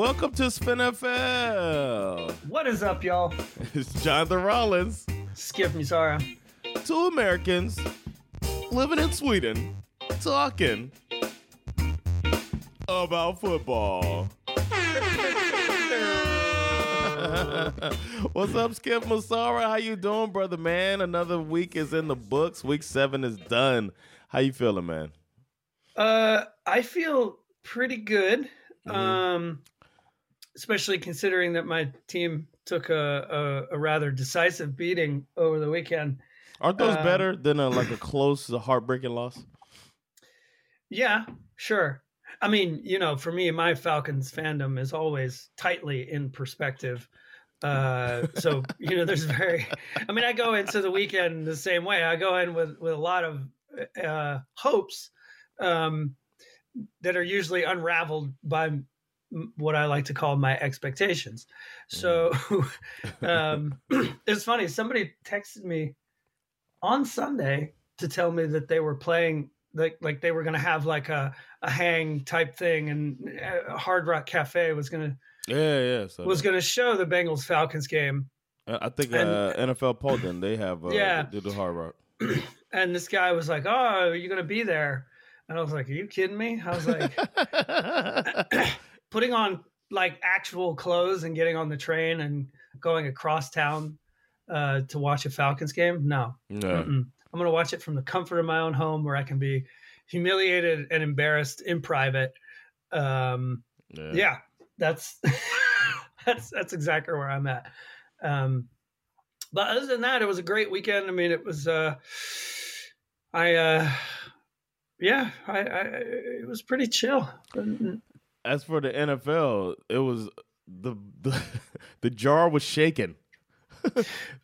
Welcome to Spin FL. What is up, y'all? It's Jonathan Rollins. Skip Misara. Two Americans living in Sweden talking about football. What's up, Skip Masara? How you doing, brother man? Another week is in the books. Week seven is done. How you feeling, man? Uh, I feel pretty good. Mhm. Um, especially considering that my team took a, a, a rather decisive beating over the weekend. Aren't those Um, better than a, like a close, a heartbreaking loss? Yeah, sure. I mean, you know, for me, my Falcons fandom is always tightly in perspective. Uh, so you know, there's very. I mean, I go into the weekend the same way. I go in with with a lot of uh, hopes um, that are usually unraveled by what I like to call my expectations. So um, it's funny. Somebody texted me on Sunday to tell me that they were playing like like they were going to have like a a hang type thing, and uh, Hard Rock Cafe was going to Yeah, yeah. So was going to show the Bengals Falcons game. I think and- uh, NFL Poland they have uh, Yeah. they do the hard rock. And this guy was like, "Oh, are you going to be there?" And I was like, "Are you kidding me?" I was like, putting on like actual clothes and getting on the train and going across town uh, to watch a Falcons game. No, no. Mm-mm. I'm going to watch it from the comfort of my own home where I can be humiliated and embarrassed in private. Um, Yeah. yeah, that's that's that's exactly where I'm at. Um, but other than that, it was a great weekend. I mean, it was uh, I uh, yeah, I, I it was pretty chill. As for the NFL, it was the the, the jar was shaking.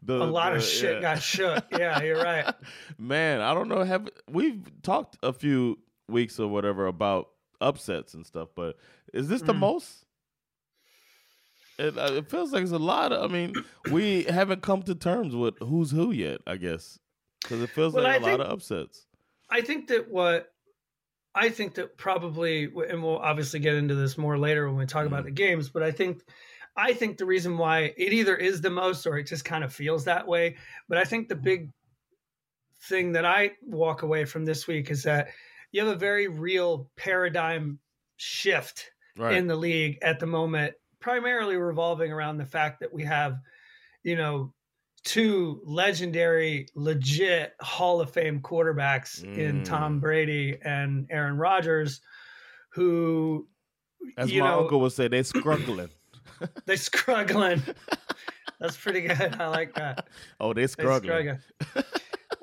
The- A lot of shit yeah. got shook. Yeah, you're right. Man, I don't know. Have we've talked a few weeks or whatever about upsets and stuff, but is this the Mm. most? It, uh, it feels like it's a lot. Of, I mean, we haven't come to terms with who's who yet. I guess because it feels Well, like I a lot of upsets. I think that what I think that probably, and we'll obviously get into this more later when we talk about Mhm. the games, but I think, I think the reason why it either is the most or it just kind of feels that way. But I think the big thing that I walk away from this week is that you have a very real paradigm shift Right. in the league at the moment, primarily revolving around the fact that we have, you know, two legendary, legit Hall of Fame quarterbacks in Mm. Tom Brady and Aaron Rodgers, who As my know- uncle would say, they're struggling. They're struggling. That's pretty good. I like that. oh, they They struggling. struggling.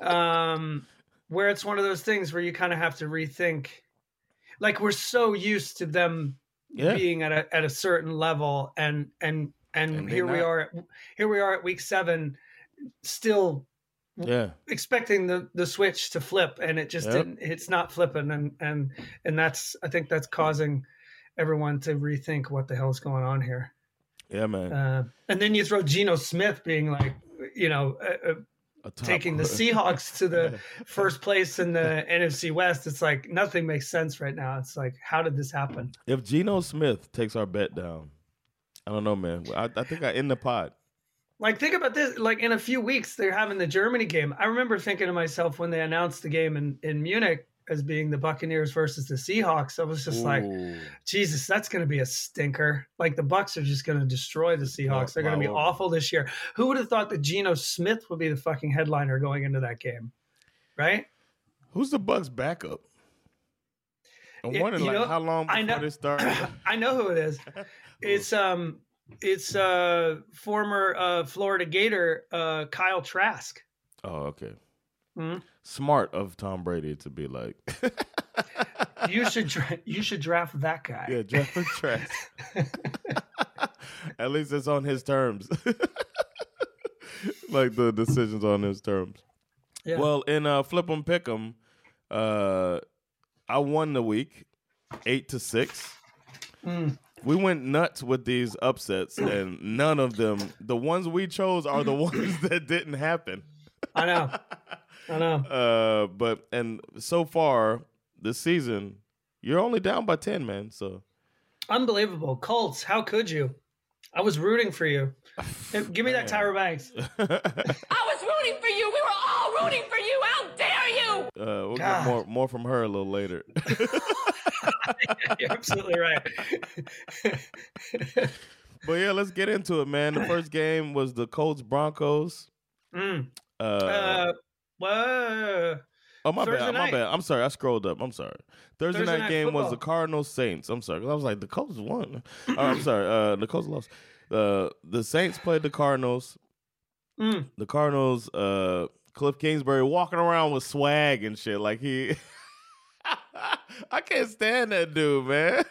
um, where it's one of those things where you kind of have to rethink. Like we're so used to them Yeah. being at a at a certain level and and and, And they here we are at, here we are at week 7 still Yeah. expecting the the switch to flip and it just Yep. didn't it's not flipping and and and that's I think that's causing everyone to rethink what the hell's going on here. Yeah, man. Uh, and then you throw Geno Smith being like you know uh, uh, taking the Seahawks to the first place in the NFC West. It's like nothing makes sense right now. It's like how did this happen? If Geno Smith takes our bet down, I don't know, man. I, I think I end the pod. Like, think about this. Like, in a few weeks, they're having the Germany game. I remember thinking to myself when they announced the game in, in Munich as being the Buccaneers versus the Seahawks, I was just like, Jesus, that's going to be a stinker. Like, the Bucks are just going to destroy the Seahawks. They're going to be awful this year. Who would have thought that Geno Smith would be the fucking headliner going into that game? Right? Who's the Bucks backup? I'm wondering you like know, how long I know- they start. I know who it is. It's um, it's uh, former uh, Florida Gator uh, Kyle Trask. oh, okay. Mhm. Smart of Tom Brady to be like, You should dra- you should draft that guy. yeah, draft Trask. At least it's on his terms. like the decisions on his terms. Yeah. Well, in uh, Flip 'em Pick 'em, uh, I won the week, eight to six. Mm. We went nuts with these upsets, and none of them, the ones we chose, are the ones that didn't happen. I know. I know. Uh, but and so far this season, you're only down by ten, man. So Unbelievable. Colts, how could you? I was rooting for you. Hey, Give me that Man. Tyra Banks. I was rooting for you. We were all rooting for you. How dare you? Uh, we'll God. get more more from her a little later. You're absolutely right. but yeah, let's get into it, man. The first game was the Colts Broncos. Mm. Uh, Uh, whoa. oh my Thursday bad, my bad. I'm sorry, I scrolled up. I'm sorry. Thursday, Thursday night, night game was the Cardinals Saints. I'm sorry, I was like the Colts won. oh, I'm sorry, uh, the Colts lost. Uh, the Saints played the Cardinals. Mm. The Cardinals. Uh, Cliff Kingsbury walking around with swag and shit like he. I can't stand that dude, man.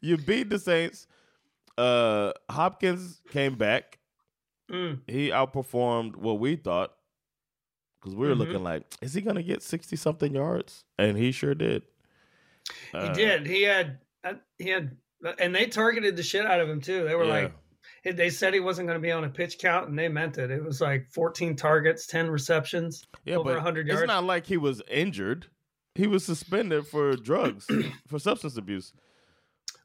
you beat the Saints. Uh, Hopkins came back. Mm. He outperformed what we thought because we were Mhm. looking like, is he gonna get sixty something yards? And he sure did. He Uh, did. He had. uh, He had. And they targeted the shit out of him too. They were yeah. like, they said he wasn't going to be on a pitch count, and they meant it. It was like 14 targets, 10 receptions. yeah, over but 100 It's not like he was injured. He was suspended for drugs, for substance abuse.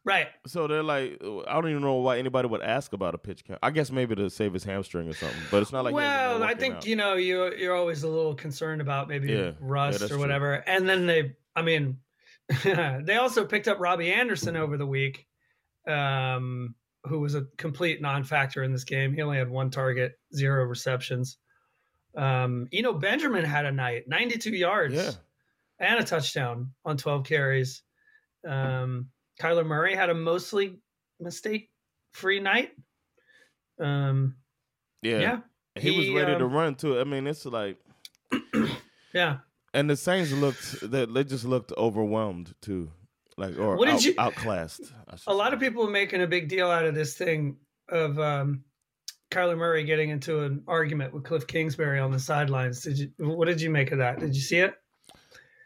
Right. So they're like, I don't even know why anybody would ask about a pitch count. I guess maybe to save his hamstring or something. But it's not like he hasn't been well, I think out. you know you you're always a little concerned about maybe Yeah. Yeah, rust that's or true. whatever. And then they, I mean, they also picked up Robbie Anderson over the week, um, who was a complete non-factor in this game. He only had one target, zero receptions. Um, Eno Benjamin had a night, 92 yards Yeah. and a touchdown on 12 carries. Um, Kyler Murray had a mostly mistake-free night. Um, yeah, yeah, he, was he, ready to um, run too. I mean, it's like, yeah. and the Saints looked that they just looked overwhelmed too, like or What did out, you- outclassed. A lot of people making a big deal out of this thing of um, Kyler Murray getting into an argument with Cliff Kingsbury on the sidelines. Did you? What did you make of that? Did you see it?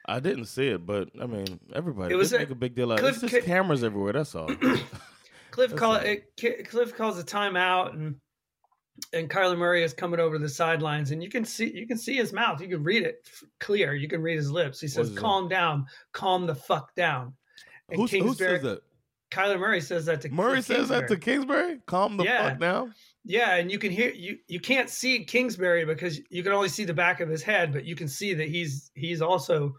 I didn't see it, but I mean, everybody It was a- make a big deal out. Cliff It's just cameras everywhere. That's all. Cliff That's call all. it, Cliff calls a timeout and and Kyler Murray is coming over the sidelines and you can see you can see his mouth. You can read it clear. You can read his lips. He says, that? "Calm down, calm the fuck down." Who, who says that? Kyler Murray says that to Murray Cliff says that to Kingsbury. Calm the Yeah. fuck down. Yeah, and you can hear you you can't see Kingsbury because you can only see the back of his head, but you can see that he's he's also,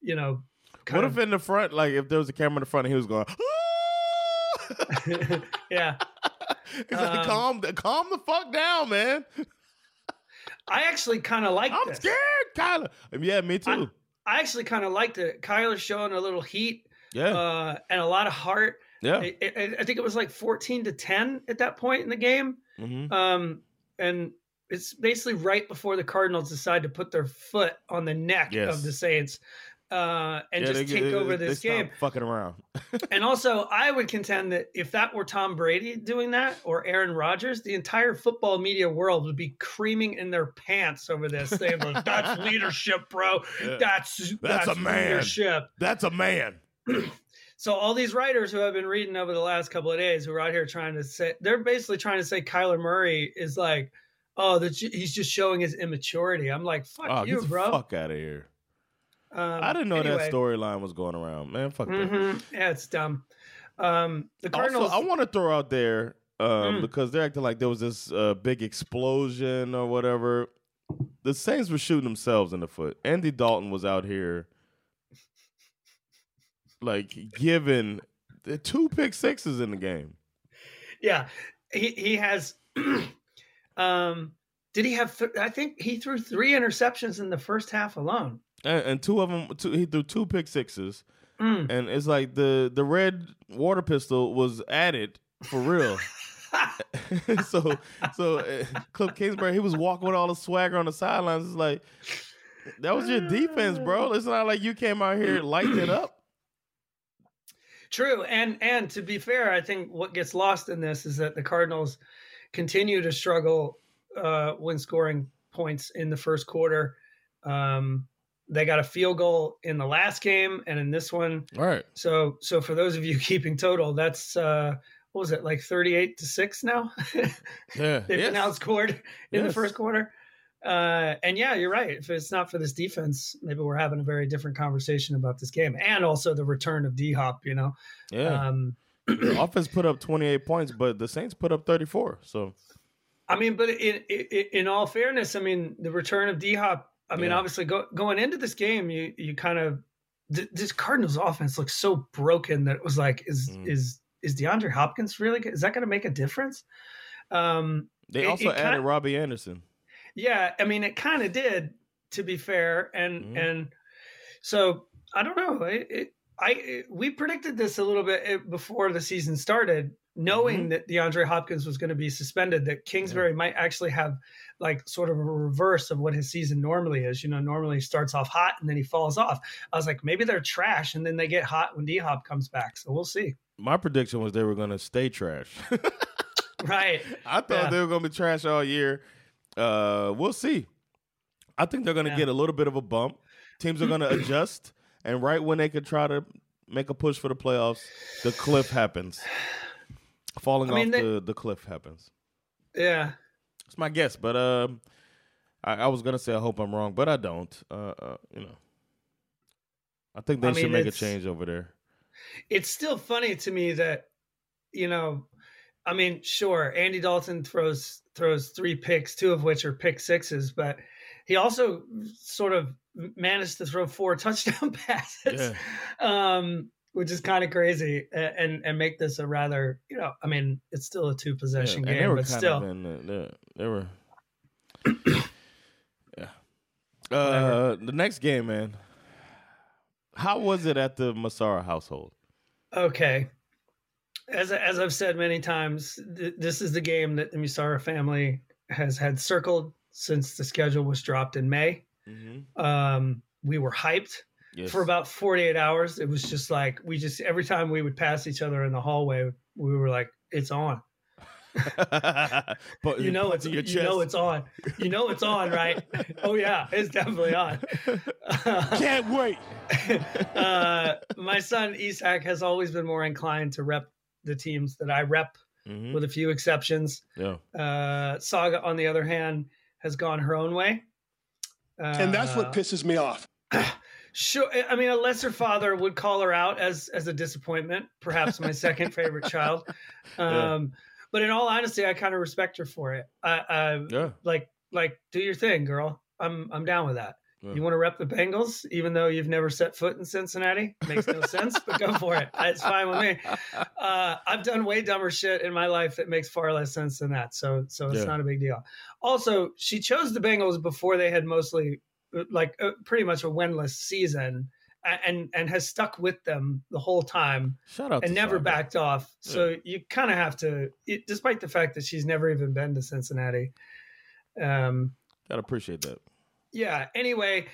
you know, What if in the front, like if there was a camera in the front, and he was going, yeah. He's like, Um, calm, calm the fuck down, man. I actually kind of like I'm this. scared, Kyler. Yeah, me too. I actually kind of liked it. Kyler's showing a little heat yeah, uh, and a lot of heart. yeah. I, I, I think it was like fourteen to ten at that point in the game, hmm um, and it's basically right before the Cardinals decide to put their foot on the neck Yes. of the Saints. Uh, and yeah, just they- take they- over this game. fucking around. And also, I would contend that if that were Tom Brady doing that or Aaron Rodgers, the entire football media world would be creaming in their pants over this. They like, "That's leadership, bro. Yeah. That's That's a man." leadership." That's a man. So all these writers who I've been reading over the last couple of days, who are out here trying to say, they're basically trying to say Kyler Murray is like, oh, that he's just showing his immaturity. I'm like, fuck Oh, you, get the bro. fuck out of here. Um, I didn't know anyway. that storyline was going around, man. Fuck that. Mhm. Yeah, it's dumb. Um, the Cardinals. Also, I want to throw out there um, Mm. because they're acting like there was this uh, big explosion or whatever. The Saints were shooting themselves in the foot. Andy Dalton was out here, like giving the two pick sixes in the game. Yeah, he he has. um, did he have? Th- I think he threw three interceptions in the first half alone. and, and two of them, two, he threw two pick sixes, Mm. and it's like the the red water pistol was added for real. so so uh, Cliff Kingsbury, he was walking with all the swagger on the sidelines. It's like that was your defense, bro. It's not like you came out here lighting it up. True, and and to be fair, I think what gets lost in this is that the Cardinals continue to struggle uh, when scoring points in the first quarter. Um, they got a field goal in the last game and in this one. All right. So so for those of you keeping total, that's uh, what was it like thirty eight to six now? Yeah. They've been yes. outscored in the first quarter. Uh, and yeah, you're right. If it's not for this defense, maybe we're having a very different conversation about this game, and also the return of D Hop. You know, Yeah. um, the offense put up 28 points, but the Saints put up 34. So I mean, but in, in in all fairness, I mean, the return of D Hop. I mean, Yeah. obviously, go, going into this game, you you kind of th- this Cardinals offense looks so broken that it was like, is Mm. is is DeAndre Hopkins really? Is that going to make a difference? Um, they It- also it added kinda- Robbie Anderson. Yeah, I mean, it kind of did, to be fair, and Mhm. and so I don't know. It, it, I it, we predicted this a little bit before the season started, knowing Mhm. that DeAndre Hopkins was going to be suspended. That Kingsbury might actually have like sort of a reverse of what his season normally is. You know, normally he starts off hot and then he falls off. I was like, maybe they're trash, and then they get hot when D Hop comes back. So we'll see. My prediction was they were going to stay trash. Right. I thought Yeah. they were going to be trash all year. Uh, we'll see. I think they're going to Yeah. get a little bit of a bump. Teams are going to adjust, and right when they could try to make a push for the playoffs, the cliff happens. Falling I mean, off they- the, the cliff happens. Yeah. It's my guess, but um, I, I was gonna say I hope I'm wrong, but I don't. Uh, uh you know, I think they I should mean, make a change over there. it's still funny to me that you know i mean sure andy dalton throws throws three picks two of which are pick sixes but he also sort of managed to throw four touchdown passes um which is kind of crazy and and make this a rather you know i mean it's still a two possession they game were but still the- they were. yeah. Uh, the next game, man. How was it at the Masara household? Okay. As as I've said many times, th- this is the game that the Musara family has had circled since the schedule was dropped in May. Mm-hmm. Um, we were hyped Yes. for about 48 hours. It was just like we just every time we would pass each other in the hallway, we were like, "It's on." but You know it's you know it's on. You know it's on, right? oh yeah, it's definitely on. Can't wait. uh, my son Isak has always been more inclined to rep the teams that I rep, Mhm. with a few exceptions. Yeah. Uh, Saga, on the other hand, has gone her own way. Uh, And that's what pisses me off. Sure, I mean, a lesser father would call her out as as a disappointment. Perhaps my second favorite child. Yeah. Um, But in all honesty, I kind of respect her for it. I, I Yeah. like like do your thing, girl. I'm I'm down with that. Yeah. You want to rep the Bengals, even though you've never set foot in Cincinnati? Makes no sense, but go for it. It's fine with me. Uh, I've done way dumber shit in my life that makes far less sense than that. So, so it's Yeah. not a big deal. Also, she chose the Bengals before they had mostly, like, uh, pretty much a winless season, and and has stuck with them the whole time Shout out and never backed off. So you kind of have to, it, despite the fact that she's never even been to Cincinnati. Um, Gotta appreciate that. Yeah. Anyway,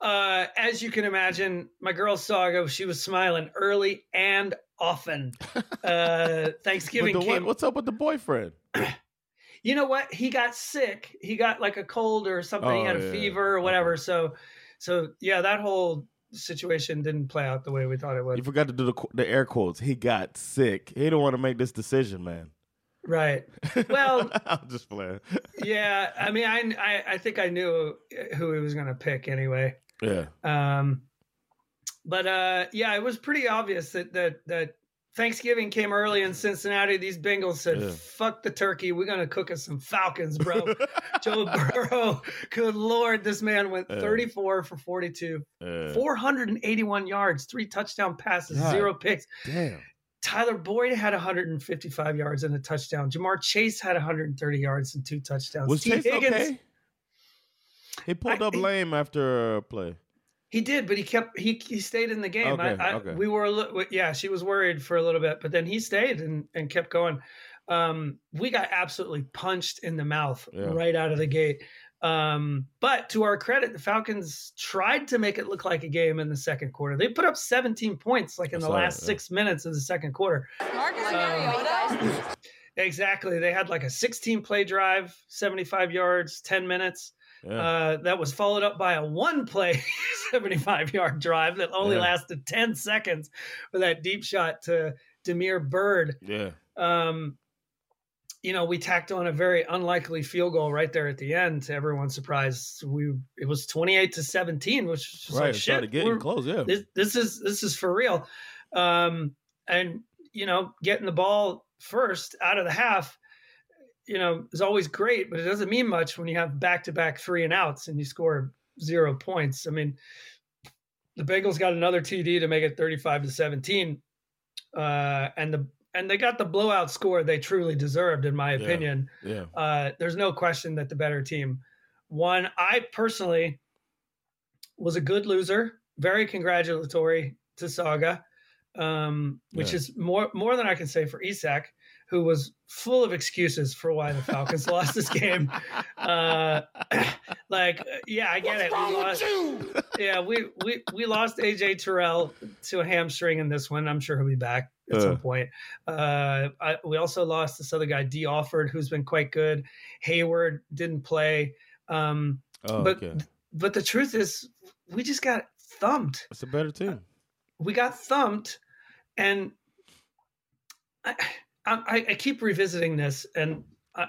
uh, as you can imagine, my girl Saga, she was smiling early and often. Uh, Thanksgiving came. what, what's up with the boyfriend? you know what? He got sick. He got like a cold or something. he Oh, had a yeah, fever or whatever. So, so yeah, that whole situation didn't play out the way we thought it would. You forgot to do the the air quotes. He got sick. He don't want to make this decision, man. Right. Well- I'll just playing. Yeah. I mean, I, I, I think I knew who he was going to pick anyway. Yeah, Um, but uh, yeah, it was pretty obvious that that that Thanksgiving came early in Cincinnati. These Bengals said, Yeah. "Fuck the turkey, we're gonna cook us some Falcons, bro." Joe Burrow, good lord, this man went Yeah. 34 for 42, yeah. 481 yards, three touchdown passes, God. zero picks. Damn. Tyler Boyd had 155 yards and a touchdown. Ja'Marr Chase had 130 yards and two touchdowns. Was T. Chase Higgins, okay? He pulled I- up lame after a play. He did, but he kept he he stayed in the game. I, Okay, I, okay. We were a little, yeah. She was worried for a little bit, but then he stayed and and kept going. Um, we got absolutely punched in the mouth Yeah. right out of the gate. Um, but to our credit, the Falcons tried to make it look like a game in the second quarter. They put up 17 points like in I the saw last that, yeah. six minutes of the second quarter. Marcus Um, Mariota. Exactly. They had like a 16 play drive, 75 yards, 10 minutes. Yeah. Uh, that was followed up by a one play 75 yard drive that only Yeah. lasted 10 seconds with that deep shot to Damiere Byrd. yeah. Um, you know, we tacked on a very unlikely field goal right there at the end. To everyone's surprise, we it was 28 to 17, which was Right. like shit. started getting close. Yeah. this, this is this is for real um and you know getting the ball first out of the half you know is always great but it doesn't mean much when you have back-to-back three and outs and you score zero points i mean the bengals got another td to make it 35 to 17 uh and the and they got the blowout score they truly deserved in my opinion yeah. uh, there's no question that the better team won. I personally was a good loser. Very congratulatory to Saga, um, which Yeah. is more more than I can say for Isak, who was full of excuses for why the Falcons lost this game. Uh, like, yeah, I get it. We lost, yeah, we, we we lost AJ Terrell to a hamstring in this one. I'm sure he'll be back at Uh. some point. Uh, I, we also lost this other guy, Dee Alford, who's been quite good. Hayward didn't play. Um, Oh, but okay. but the truth is, we just got thumped. It's a better team. We got thumped, and I I, I keep revisiting this. And uh,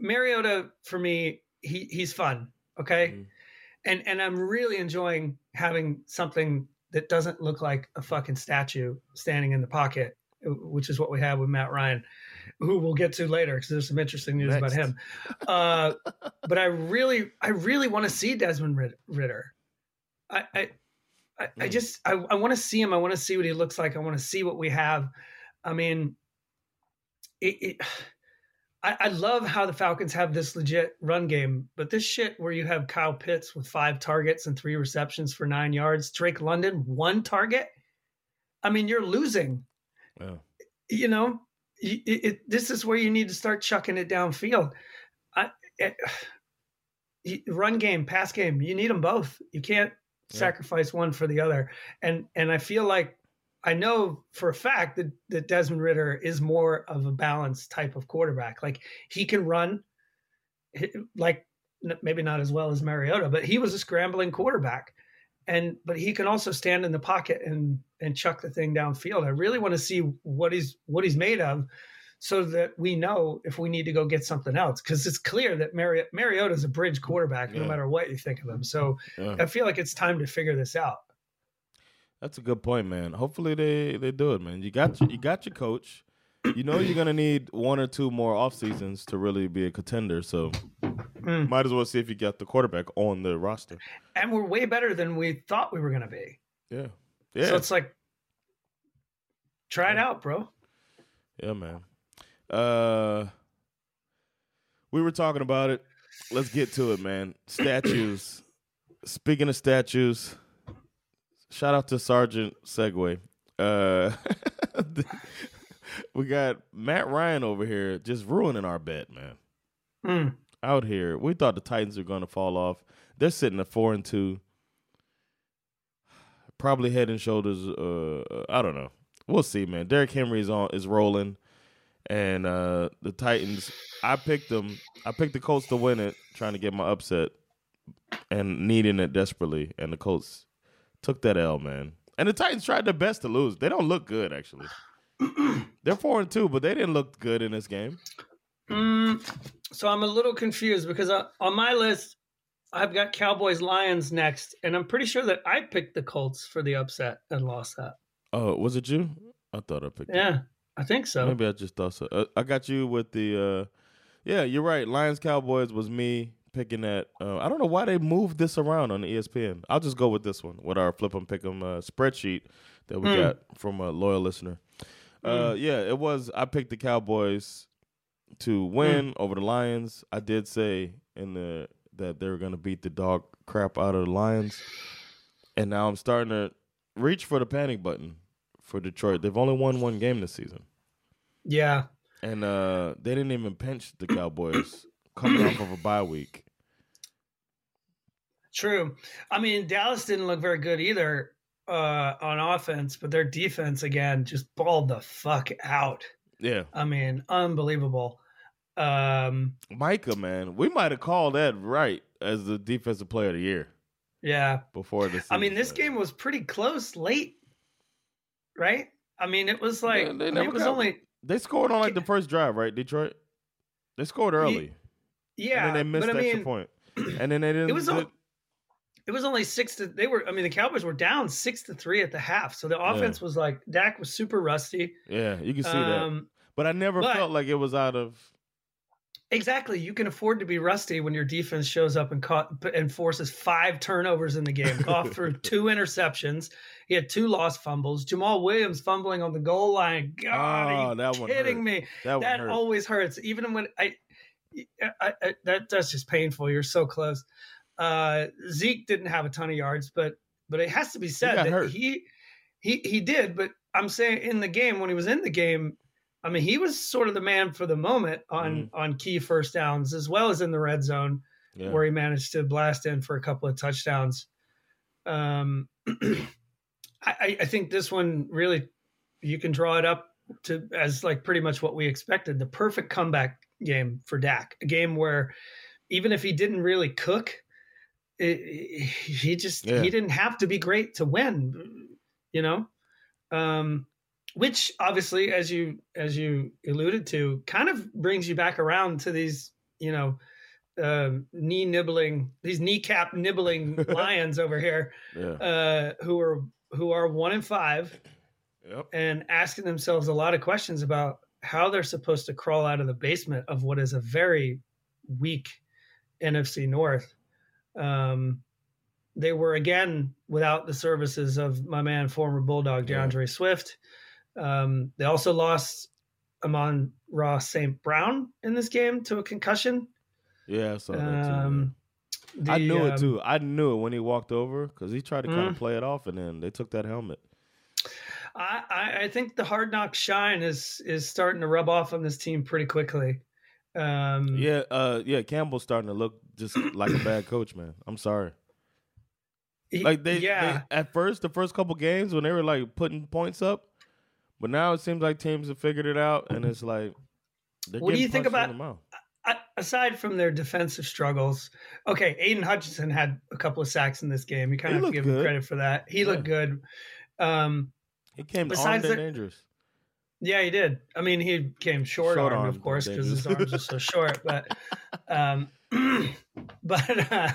Mariota, for me, he he's fun. Okay, Mhm. and and I'm really enjoying having something that doesn't look like a fucking statue standing in the pocket, which is what we have with Matt Ryan, who we'll get to later because there's some interesting news about him. Uh, but I really, I really want to see Desmond Ridder. I, I, I, I Mm. just, I, I want to see him. I want to see what he looks like. I want to see what we have. I mean, it, it I, I love how the Falcons have this legit run game, but this shit where you have Kyle Pitts with five targets and three receptions for nine yards, Drake London one target. I mean, you're losing. Yeah. You know, it, it, this is where you need to start chucking it downfield. I, eh, it, run game, pass game, you need them both. You can't Yeah. sacrifice one for the other. And and I feel like I know for a fact that, that Desmond Ridder is more of a balanced type of quarterback. Like he can run, like maybe not as well as Mariota, but he was a scrambling quarterback, and but he can also stand in the pocket and and chuck the thing downfield. I really want to see what he's what he's made of, so that we know if we need to go get something else. Because it's clear that Mari- Mariota is a bridge quarterback, no matter what you think of him. So Yeah. I feel like it's time to figure this out. That's a good point, man. Hopefully they they do it, man. You got your, you got your coach. You know you're gonna need one or two more off seasons to really be a contender. So Mm. might as well see if you got the quarterback on the roster. And we're way better than we thought we were going to be. Yeah, yeah, So it's like, try it out, bro. yeah, man. Uh, we were talking about it. Let's get to it, man. Statues. Speaking of statues, shout out to Sergeant Segway. Uh, we got Matt Ryan over here just ruining our bet, man. Mm. out here. We thought the Titans were going to fall off. They're sitting at four and two. Probably head and shoulders. Uh, I don't know. We'll see, man. Derrick Henry is on is rolling, and uh, the Titans. I picked them. I picked the Colts to win it, trying to get my upset, and needing it desperately. And the Colts took that L, man. And the Titans tried their best to lose. They don't look good, actually. They're four and two, but they didn't look good in this game. Mm, so I'm a little confused because uh, on my list, I've got Cowboys Lions next, and I'm pretty sure that I picked the Colts for the upset and lost that. Oh, was it you? I thought I picked. it. Yeah, I think so. Maybe I just thought so. Uh, I got you with the. uh Yeah, you're right. Lions Cowboys was me picking that. Uh, I don't know why they moved this around on E ESPN. I'll just go with this one with our flip flip 'em pick 'em uh, spreadsheet that we Hmm. got from a loyal listener. Uh, yeah, it was. I picked the Cowboys to win over the Lions. I did say in the that they were going to beat the dog crap out of the Lions, and now I'm starting to reach for the panic button for Detroit. They've only won one game this season, Yeah. and uh, they didn't even pinch the Cowboys coming off of a bye week. True. I mean, Dallas didn't look very good either uh, on offense, but their defense again just balled the fuck out. Yeah, I mean, unbelievable. Um, Micah, man, we might have called that right as the defensive player of the year yeah. before this, I mean, this started. game was pretty close late, right? I mean, it was like Yeah, I mean, it was got- only they scored on like the first drive, right? Detroit. They scored early, yeah, and then they missed but I the extra mean, point, and then they didn't. it was all- it was only six to they were. I mean, the Cowboys were down six to three at the half, so the offense was like Dak was super rusty. yeah, you can see that. Um, But I never but- felt like it was out of. Exactly. You can afford to be rusty when your defense shows up and caught and forces five turnovers in the game. Goff threw two interceptions. He had two lost fumbles. Jamaal Williams fumbling on the goal line. God, Oh, are you that one kidding me? That That hurt. always hurts. Even when I, I, I that that's just painful. You're so close. Uh, Zeke didn't have a ton of yards, but but it has to be said got that hurt. he he he did. But I'm saying in the game when he was in the game, I mean he was sort of the man for the moment on on key first downs as well as in the red zone Yeah. where he managed to blast in for a couple of touchdowns. Um, I, I think this one really you can draw it up to as like pretty much what we expected the perfect comeback game for Dak, a game where even if he didn't really cook, it, he just Yeah. he didn't have to be great to win, you know. Um, which obviously, as you as you alluded to, kind of brings you back around to these, you know, um, knee nibbling, these kneecap nibbling lions over here, yeah. uh, who are who are one in five Yep. and asking themselves a lot of questions about how they're supposed to crawl out of the basement of what is a very weak NFC North. Um, they were again without the services of my man, former Bulldog Yeah. DeAndre Swift. Um, they also lost Amon Ross St. Brown in this game to a concussion. Yeah, I saw that too. Um, I the, knew it um, too. I knew it when he walked over because he tried to kind Mm. of play it off, and then they took that helmet. I, I think the hard knock shine is is starting to rub off on this team pretty quickly. Um, Yeah, uh, yeah. Campbell's starting to look just like a bad coach, man. I'm sorry. he- Like they, yeah, they at first, the first couple games when they were like putting points up, but now it seems like teams have figured it out, and it's like. What do you think about- the mouth. I, aside from their defensive struggles, okay, Aidan Hutchinson had a couple of sacks in this game. You kind of have to give him credit for that. He looked good. Um, He came besides armed the- dangerous. yeah, he did. I mean, he came short, Short armed of course, because his arms are so short. But, um, but uh,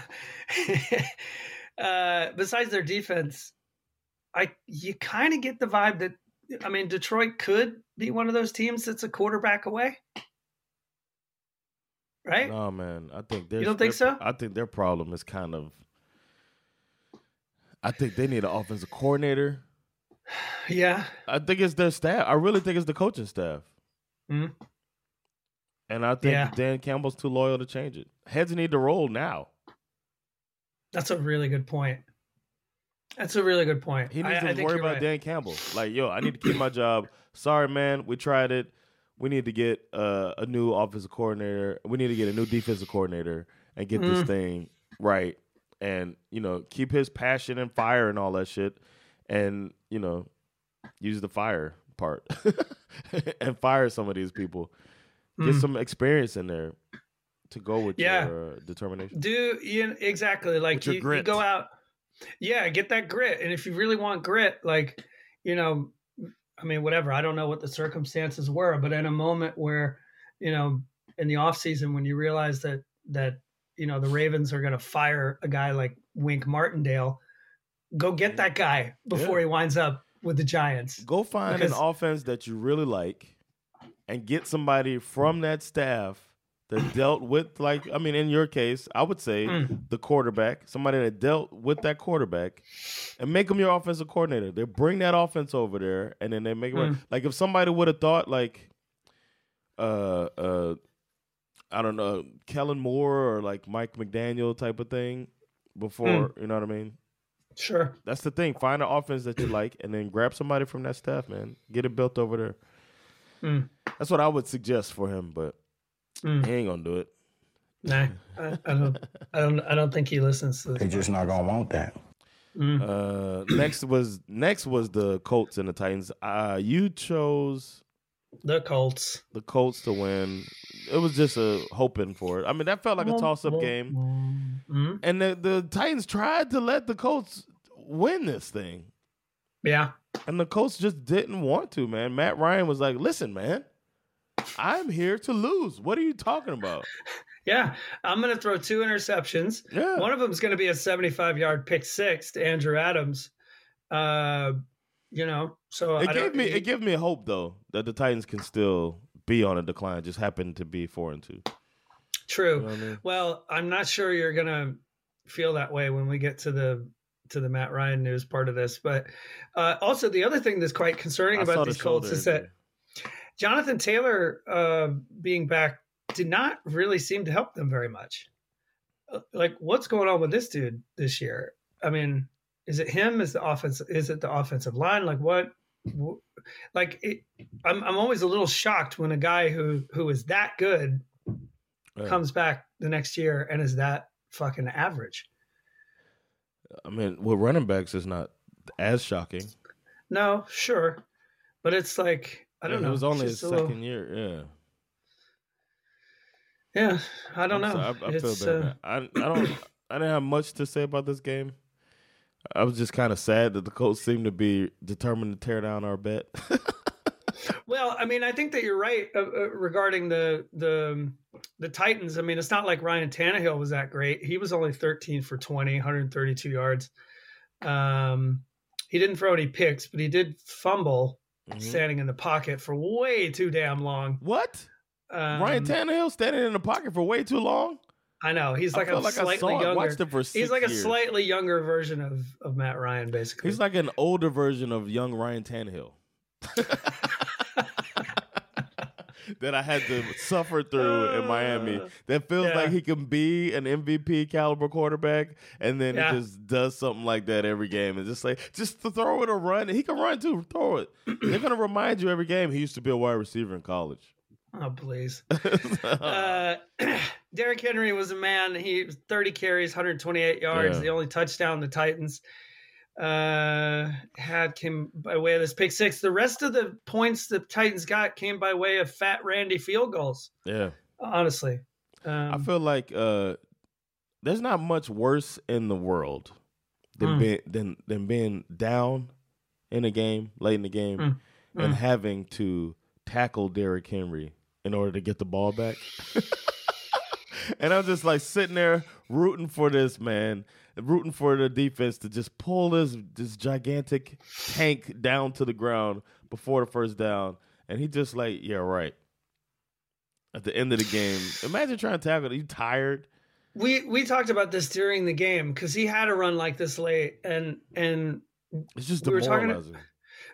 uh, besides their defense, I you kind of get the vibe that I mean, Detroit could be one of those teams that's a quarterback away, right? No man, I think you don't think so? I think their problem is kind of. I think they need an offensive coordinator. Yeah, I think it's their staff. I really think it's the coaching staff. Mhm. And I think Yeah. Dan Campbell's too loyal to change it. Heads need to roll now. that's a really good point. That's a really good point. He needs I, I to think worry about right. Dan Campbell. Like, yo, I need to keep my job. Sorry, man. We tried it. We need to get uh, a new offensive coordinator. We need to get a new defensive coordinator and get this Mm. thing right. And, you know, keep his passion and fire and all that shit. And, you know, use the fire part and fire some of these people. Get Mm. some experience in there to go with Yeah. your uh, determination. Do you know, exactly like With your you, you go out, yeah, get that grit. And if you really want grit, like you know, I mean, whatever. I don't know what the circumstances were, but in a moment where you know, in the off season, when you realize that that you know the Ravens are going to fire a guy like Wink Martindale, go get that guy before Yeah. he winds up with the Giants. Go find Because- an offense that you really like and get somebody from that staff that dealt with like I mean in your case, I would say Mm. the quarterback, somebody that dealt with that quarterback and make them your offensive coordinator. They bring that offense over there and then they make it. Mm. Like if somebody would have thought like uh uh I don't know, Kellen Moore or like Mike McDaniel type of thing before, Hmm. you know what I mean? Sure. That's the thing. Find an offense that you like, and then grab somebody from that staff, man. Get it built over there. Mm. That's what I would suggest for him, but Mm. he ain't gonna do it. Nah, I, I don't. I don't. I don't think he listens to They this. just not gonna want that. Mm. Uh, next was next was the Colts and the Titans. Uh, you chose The Colts. the Colts to win. It was just a hoping for it. I mean, that felt like a toss up game. Mm. And the, the Titans tried to let the Colts win this thing. Yeah. And the Colts just didn't want to, man. Matt Ryan was like, listen, man, I'm here to lose. What are you talking about? Yeah. I'm going to throw two interceptions. Yeah. One of them is going to be a 75 yard pick six to Andrew Adams. Uh, you know, so It I gave me it gave me hope though that the Titans can still be on a decline. Just happen to be four and two. True. You know I mean? Well, I'm not sure you're gonna feel that way when we get to the to the Matt Ryan news part of this. But uh, also the other thing that's quite concerning I about the these Colts shoulder is that. Jonathan Taylor uh, being back did not really seem to help them very much. Uh, Like, what's going on with this dude this year? I mean, is it him? Is the offense? Is it the offensive line? Like what? Like it, I'm I'm always a little shocked when a guy who who is that good Yeah. comes back the next year and is that fucking average. I mean, with running backs is not as shocking. No, sure, but it's like I don't Yeah, know. It was only his second little- year. Yeah. Yeah, I don't I'm know. so- I, I feel bad. uh. I I don't I didn't have much to say about this game. I was just kind of sad that the Colts seemed to be determined to tear down our bet. Well, I mean, I think that you're right uh, uh, regarding the the the Titans. I mean, it's not like Ryan Tannehill was that great. He was only 13 for 20, 132 yards. Um, he didn't throw any picks, but he did fumble Mhm. standing in the pocket for way too damn long. What? Um, Ryan Tannehill standing in the pocket for way too long. I know he's like a like slightly younger. watched him for He's like a years. slightly younger version of of Matt Ryan, basically. He's like an older version of young Ryan Tannehill. that I had to suffer through in Miami. That feels Yeah. like he can be an MVP caliber quarterback, and then Yeah. he just does something like that every game. And just like just to throw it or run, he can run too. Throw it. They're gonna remind you every game. He used to be a wide receiver in college. oh please. uh, Derrick Henry was a man. He 30 carries, 128 yards. Yeah. The only touchdown the Titans uh, had came by way of this pick six. The rest of the points the Titans got came by way of fat Randy field goals. yeah. Honestly, um, I feel like uh, there's not much worse in the world than Mm. being than than being down in a game late in the game Mm. and Mm. having to tackle Derrick Henry in order to get the ball back. and I'm just like sitting there rooting for this man, rooting for the defense to just pull this this gigantic tank down to the ground before the first down, and he just like, yeah, right. At the end of the game, imagine trying to tackle. Are You tired? we we talked about this during the game because he had a run like this late, and and It's just We were talking-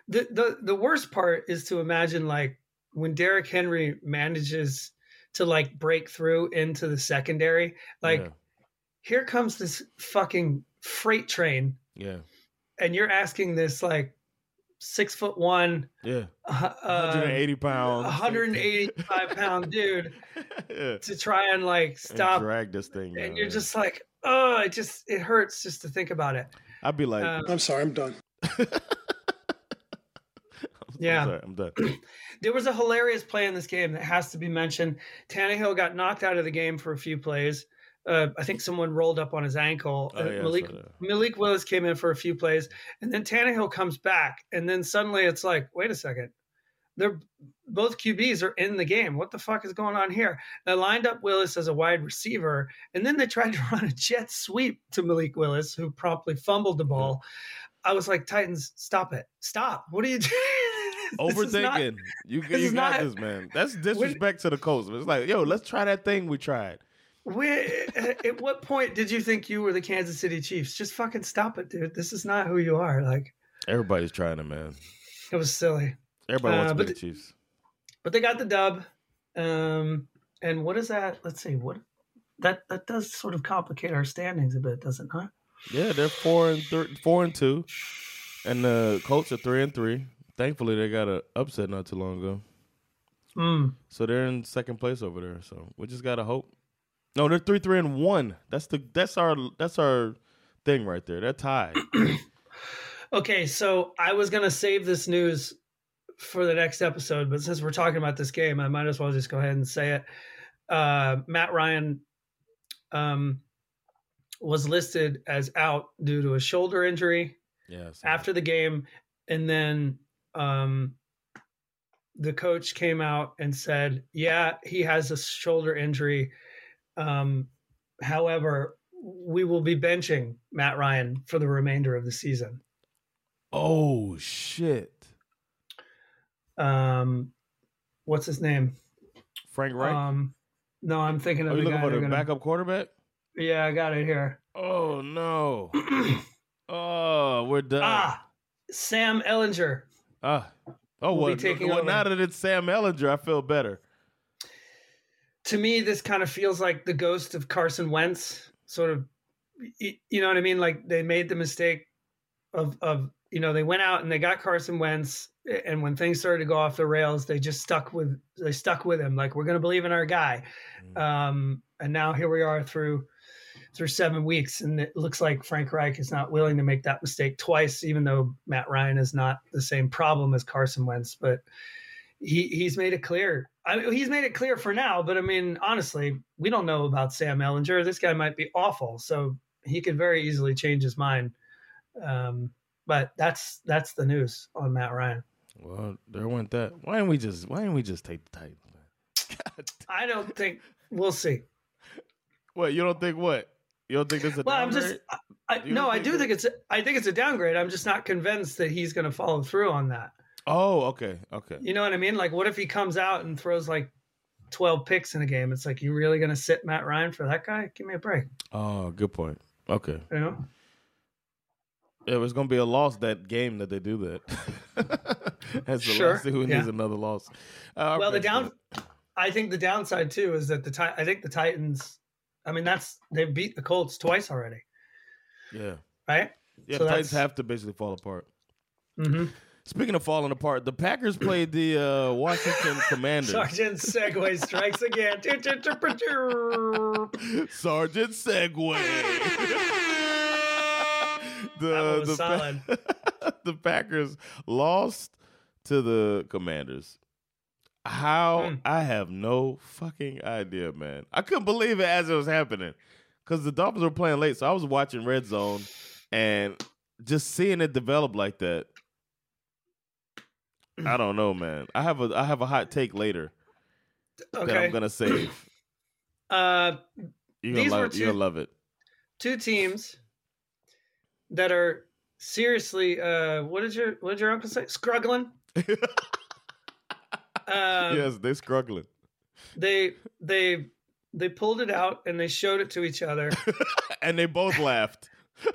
the the the worst part is to imagine like when Derrick Henry manages to like break through into the secondary, like yeah, here comes this fucking freight train, yeah, and you're asking this like six foot one, yeah. uh, 180 pounds, 185 pound dude yeah. to try and like And stop, drag this thing. and down, you're yeah. just like, oh, it just it hurts just to think about it. I'd be like, Um, I'm sorry, I'm done. Yeah. I'm, sorry, I'm done. There was a hilarious play in this game that has to be mentioned. Tannehill got knocked out of the game for a few plays. Uh, I think someone rolled up on his ankle. Oh, Uh, yeah, Malik. Malik Willis came in for a few plays, and then Tannehill comes back, and then suddenly it's like, wait a second, they're both QBs are in the game. What the fuck is going on here? They lined up Willis as a wide receiver, and then they tried to run a jet sweep to Malik Willis, who promptly fumbled the ball. I was like, Titans, stop it, stop! What are you doing? Is not- Overthinking. you you got not- this, man. That's disrespect to the Colts. It's like, yo, let's try that thing we tried. Where, at what point did you think you were the Kansas City Chiefs? Just fucking stop it, dude. This is not who you are. Like, Everybody's trying to, man. it was silly. Everybody Uh, wants to be the Chiefs. But they got the dub. Um, and what is that? Let's see. What that that does sort of complicate our standings a bit, doesn't it not? Yeah, they're four and thir- four and two, and the Colts are three and three. Thankfully, they got a upset not too long ago, Mm. so they're in second place over there. So we just gotta hope. No, they're three three and one. That's the that's our that's our thing right there. They're tied. Okay, so I was gonna save this news for the next episode, but since we're talking about this game, I might as well just go ahead and say it. Uh, Matt Ryan um, was listed as out due to a shoulder injury yeah. after the game, and then um, the coach came out and said, "Yeah, he has a shoulder injury. Um, however, we will be benching Matt Ryan for the remainder of the season." Oh shit! um what's his name Frank Reich. um no i'm thinking of Are you the looking guy for the gonna- backup quarterback? yeah i got it here Oh no! oh, we're done. ah sam ehlinger Ah. Oh, well, well now that it's Sam Ehlinger, I feel better. to me this kind of feels like the ghost of carson wentz sort of you know what i mean? Like they made the mistake of of you know they went out and they got carson wentz and when things started to go off the rails they just stuck with they stuck with him. Like we're going to believe in our guy. Um and now here we are through through seven weeks and it looks like frank reich is not willing to make that mistake twice even though matt ryan is not the same problem as carson wentz but he he's made it clear I mean, he's made it clear for now but i mean honestly we don't know about sam ehlinger this guy might be awful so he could very easily change his mind um but that's that's the news on matt ryan Well, there went that. Why didn't we just? Why didn't we just take the Titans? I don't think we'll see What you don't think? What you don't think this is a Well, I'm just I, I, no, I do think it's I think it's a downgrade. I'm just not convinced that he's going to follow through on that. Oh, okay, okay. You know what I mean? Like, what if he comes out and throws like 12 picks in a game? It's like you really going to sit Matt Ryan for that guy? Give me a break. Oh, good point. Okay, You know? it was gonna be a loss that game that they do that. That's the Sure, last who yeah. needs another loss. Uh, well, the down. I think the downside too is that the Ti- I think the Titans. I mean, that's they've beat the Colts twice already, Yeah, right? yeah. So the Titans have to basically fall apart. Mm-hmm. Speaking of falling apart, the Packers played the uh, Washington Commanders. Sergeant Segway strikes again. Sergeant Segway. the That one was the, the Packers lost to the Commanders. How Hmm. I have no fucking idea, man. I couldn't believe it as it was happening because the Dolphins were playing late, so I was watching Red Zone and just seeing it develop like that. I don't know, man. I have a I have a hot take later that Okay. I'm gonna save. Uh, You're gonna love, you're gonna love it. two teams that are seriously uh what did your what did your uncle say struggling um, yes, they're struggling. they they they pulled it out and they showed it to each other and they both laughed.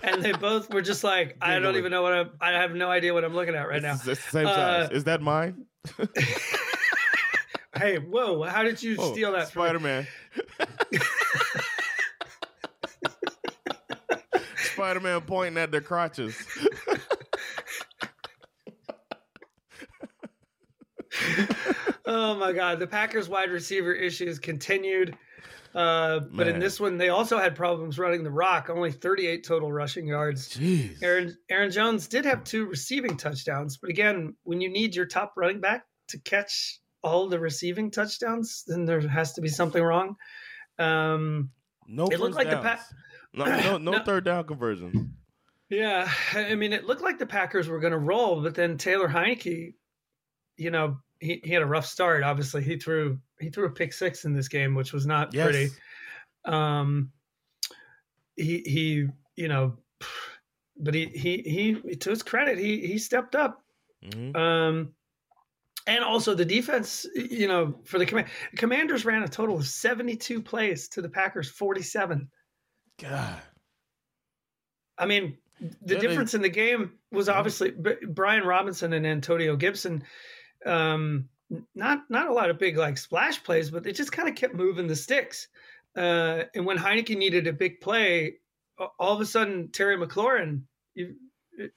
and they both were just like i don't even know what i'm i have no idea what i'm looking at right now It's, it's the same Uh, size. Is that mine? hey whoa how did you Oh, steal that? Spider Man. Spider Man pointing at their crotches. Oh my god the packers wide receiver issues continued uh, but in this one they also had problems running the rock only 38 total rushing yards Jeez. Aaron Aaron Jones did have two receiving touchdowns, but again, when you need your top running back to catch all the receiving touchdowns, then there has to be something wrong. Um, No It looked like the downs. Pa- no, no, no No. third down conversions. yeah, I mean, it looked like the Packers were going to roll, but then Taylor Heinicke, you know, he, he had a rough start. Obviously, he threw he threw a pick six in this game, which was not Yes. pretty. Um, he he, you know, but he he he to his credit, he he stepped up. Mhm. Um, and also the defense, you know, for the command, Commanders ran a total of 72 plays to the Packers 47. God. I mean, the Yeah, they- difference in the game was obviously B- Brian Robinson and Antonio Gibson. Um, not not a lot of big like splash plays, but they just kind of kept moving the sticks. Uh, and when Heinicke needed a big play, all of a sudden Terry McLaurin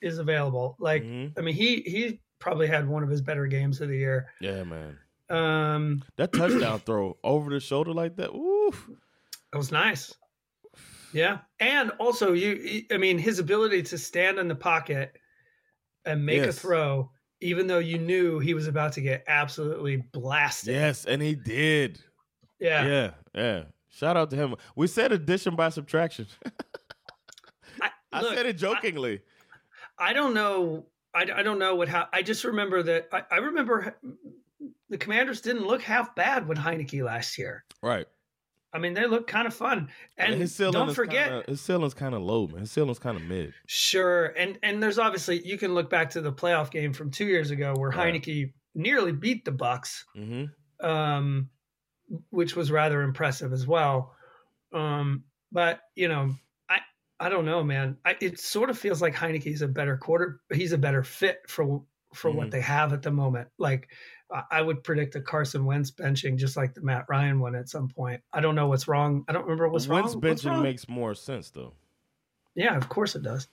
is available. Like, Mhm. I mean, he he probably had one of his better games of the year. Yeah, man. Um, That touchdown throw over the shoulder like that. Oof. That was nice. Yeah, and also you, I mean, his ability to stand in the pocket and make a throw, even though you knew he was about to get absolutely blasted. Yes, and he did. yeah. Yeah, yeah. Shout out to him. We said addition by subtraction. I, I look, said it jokingly. I don't know. I, I don't know what. Ha- I just remember that. I, I remember the Commanders didn't look half bad with Heinicke last year. right. I mean, they look kind of fun. And his ceiling don't forget, kinda, his ceiling's kind of low, man. His ceiling's kind of mid. sure. And and there's obviously you can look back to the playoff game from two years ago where Right. Heinicke nearly beat the Bucks, Mm-hmm. um, which was rather impressive as well. Um, but you know, I I don't know, man. I, it sort of feels like Heinicke's a better quarter. He's a better fit for for what Mhm. they have at the moment. Like I- would predict a Carson Wentz benching just like the Matt Ryan one at some point. I don't know what's wrong. I don't remember what's Wentz wrong. What's benching wrong? makes more sense though. Yeah, of course it does.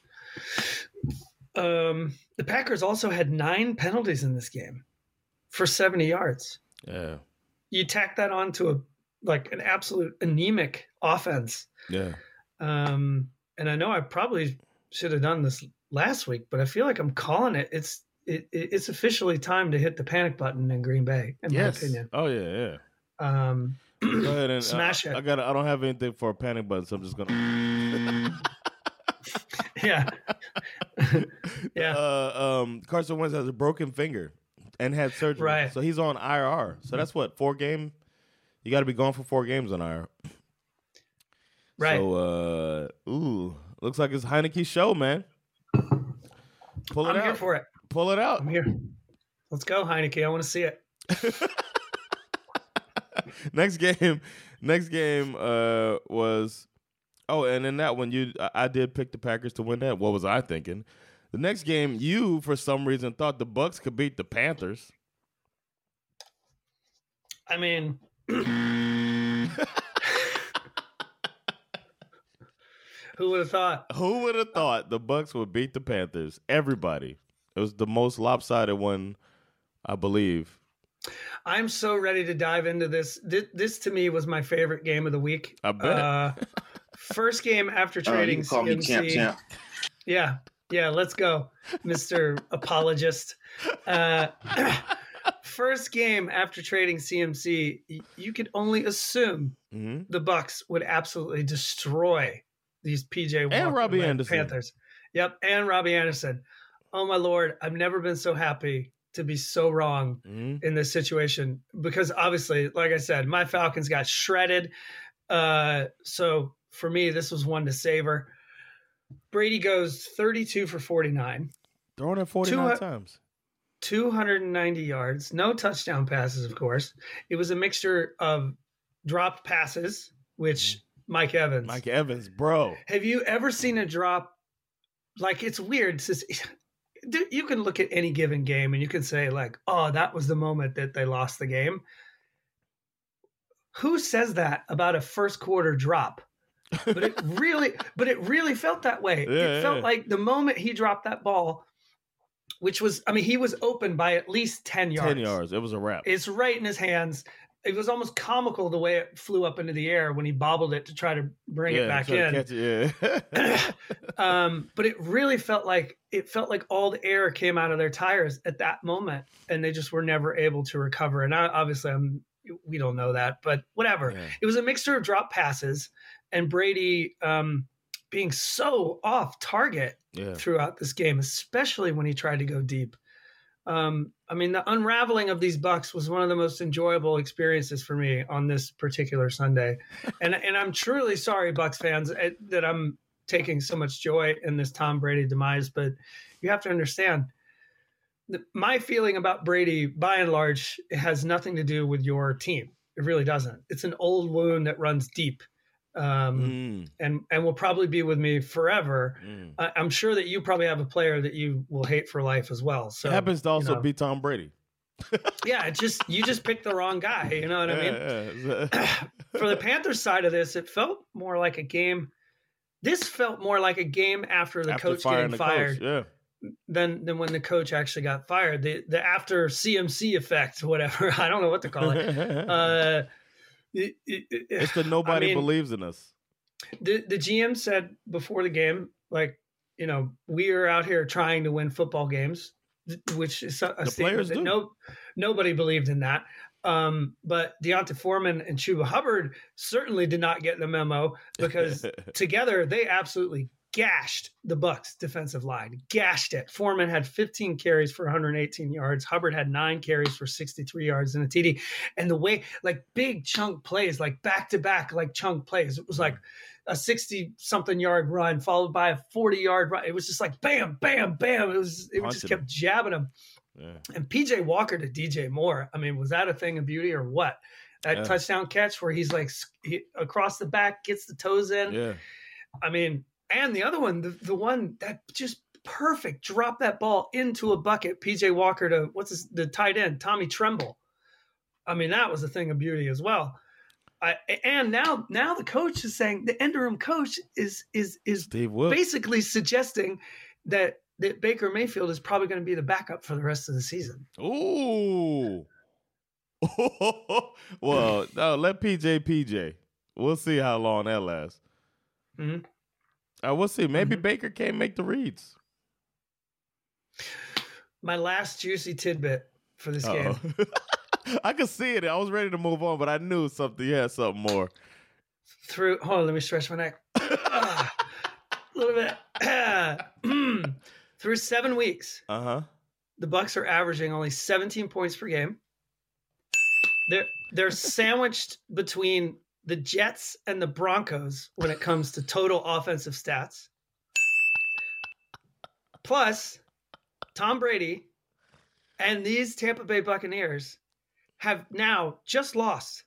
Um, the Packers also had nine penalties in this game for 70 yards. Yeah, You tack that on to a like an absolute anemic offense. yeah. Um, and I know I probably should have done this last week, but I feel like I'm calling it. It's it, it- it's officially time to hit the panic button in Green Bay, in yes. my opinion. Oh yeah, yeah. Um, Go ahead and Smash I, it. I got. I don't have anything for a panic button, so I'm just gonna. yeah, Yeah. Uh, um, Carson Wentz has a broken finger and had surgery, Right. so he's on IR. So that's what four game. You got to be gone for four games on IR. right. So, uh, ooh, looks like it's Heinicke's show, man. Pull it I'm out. here for it. Pull it out. I'm here. Let's go, Heinicke. I want to see it. next game, next game uh, was. Oh, and in that one, you I, I did pick the Packers to win that. What was I thinking? The next game, you for some reason thought the Bucks could beat the Panthers. I mean, who would have thought? Who would have thought the Bucks would beat the Panthers? Everybody. It was the most lopsided one, I believe. I'm so ready to dive into this. This, this to me was my favorite game of the week. I bet. Uh, first game after Oh, you trading can call me CMC. champ, champ. Yeah, yeah. Let's go, Mister Apologist. Uh, first game after trading CMC, you could only assume hmm the Bucks would absolutely destroy these PJ Walker Robbie led Anderson. Panthers. Yep, and Robbie Anderson. Oh my lord, I've never been so happy to be so wrong hmm in this situation because obviously, like I said, my Falcons got shredded. Uh, so for me, this was one to savor. Brady goes 32 for 49, Throwing it 49 Two- times. 290 yards, no touchdown passes, of course. It was a mixture of dropped passes, which Mike Evans. Mm-hmm. Mike Evans, bro. Have you ever seen a drop? Like it's weird. It's just- dude, you can look at any given game and you can say like, "Oh, that was the moment that they lost the game." Who says that about a first quarter drop? But it really, but it really felt that way. Yeah, it felt yeah. like the moment he dropped that ball, which was, I mean, he was open by at least ten yards. 10 yards. It was a wrap. It's right in his hands. It was almost comical the way it flew up into the air when he bobbled it to try to bring yeah, it back in it, yeah. um, but it really felt like it felt like all the air came out of their tires at that moment, and they just were never able to recover. And I, obviously, I'm we don't know that, but whatever. Yeah. It was a mixture of drop passes and Brady um, being so off target throughout this game, especially when he tried to go deep. Um, I mean, the unraveling of these Bucks was one of the most enjoyable experiences for me on this particular Sunday, and and I'm truly sorry, Bucks fans, eh, that I'm taking so much joy in this Tom Brady demise. But you have to understand, my feeling about Brady, by and large, has nothing to do with your team. It really doesn't. It's an old wound that runs deep, um, Mm, and and will probably be with me forever. mm. I, I'm sure that you probably have a player that you will hate for life as well. So it happens to also know. be Tom Brady. yeah, it just you just picked the wrong guy. You know what I mean? Yeah, yeah. For the Panthers side of this, it felt more like a game this felt more like a game after the After coach getting the fired coach, yeah. than than when the coach actually got fired. The the after CMC effect, whatever. I don't know what to call it. uh, it- it- it- it's the nobody I mean, believes in us. the the GM said before the game, like you know, we are out here trying to win football games, which is a, The statement that do. no nobody believed in that. Um, but D'Onta Foreman and Chuba Hubbard certainly did not get the memo because together they absolutely gashed the Bucks defensive line, gashed it. Foreman had 15 carries for 118 yards. Hubbard had nine carries for 63 yards and a TD. And the way, like big chunk plays, like back to back, like chunk plays. It was like a 60 something yard run followed by a 40 yard run. It was just like bam, bam, bam. It was it just kept jabbing him. yeah. And PJ Walker to DJ Moore. I mean, was that a thing of beauty or what? That Yeah. touchdown catch where he's like he, across the back, gets the toes in. yeah. I mean, and the other one, the, the one that just perfect drop that ball into a bucket. PJ Walker to what's his, the tight end, Tommy Tremble. I mean, that was a thing of beauty as well. I, and now, now the coach is saying the interim coach is is is basically suggesting that that Baker Mayfield is probably going to be the backup for the rest of the season. Ooh. well, no, let PJ PJ. We'll see how long that lasts. Mhm. Uh, we'll see. Maybe Mhm. Baker can't make the reads. My last juicy tidbit for this game. Uh-oh. I could see it. I was ready to move on, but I knew something. You had something more. through hold on, let me stretch my neck Ah, a little bit through seven weeks Uh huh. the bucks are averaging only 17 points per game they're they're sandwiched between the jets and the broncos when it comes to total offensive stats plus tom brady and these tampa bay buccaneers have now just lost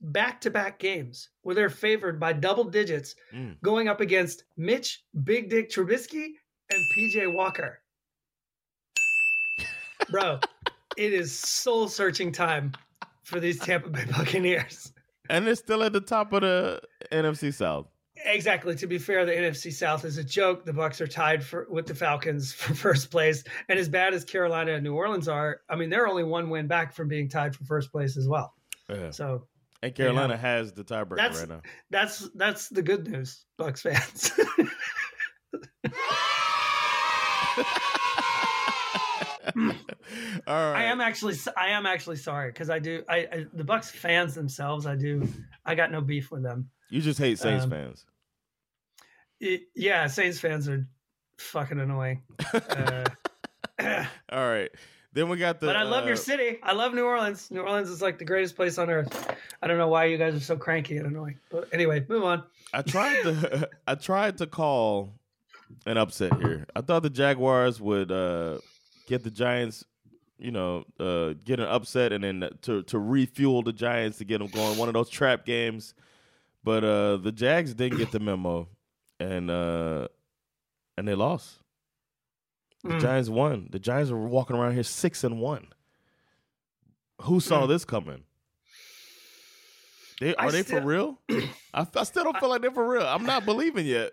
back-to-back games where they're favored by double digits Mm. going up against Mitch Big Dick Trubisky and PJ Walker. Bro, it is soul searching time for these Tampa Bay Buccaneers. And they're still at the top of the NFC South. Exactly. To be fair, the NFC South is a joke. The Bucks are tied for with the Falcons for first place, and as bad as Carolina and New Orleans are, I mean, they're only one win back from being tied for first place as well. Yeah. So And Carolina has the tiebreaker right now. that's that's the good news, Bucks fans. All right. I am actually I am actually sorry because I do I, I the Bucks fans themselves I do I got no beef with them. You just hate Saints Um, fans. It, yeah, Saints fans are fucking annoying. Uh, All right. Then we got the. but I love your uh, city. I love New Orleans. New Orleans is like the greatest place on earth. I don't know why you guys are so cranky and annoying. But anyway, move on. I tried to. I tried to call an upset here. I thought the Jaguars would uh, get the Giants. You know, uh, get an upset and then to to refuel the Giants to get them going. One of those trap games. But uh, the Jags didn't get the memo, and uh, and they lost. The Mm. Giants won. The Giants are walking around here six and one. Who saw Mm. this coming? They are I they still- for real? I, I still don't feel like they're for real. I'm not believing yet,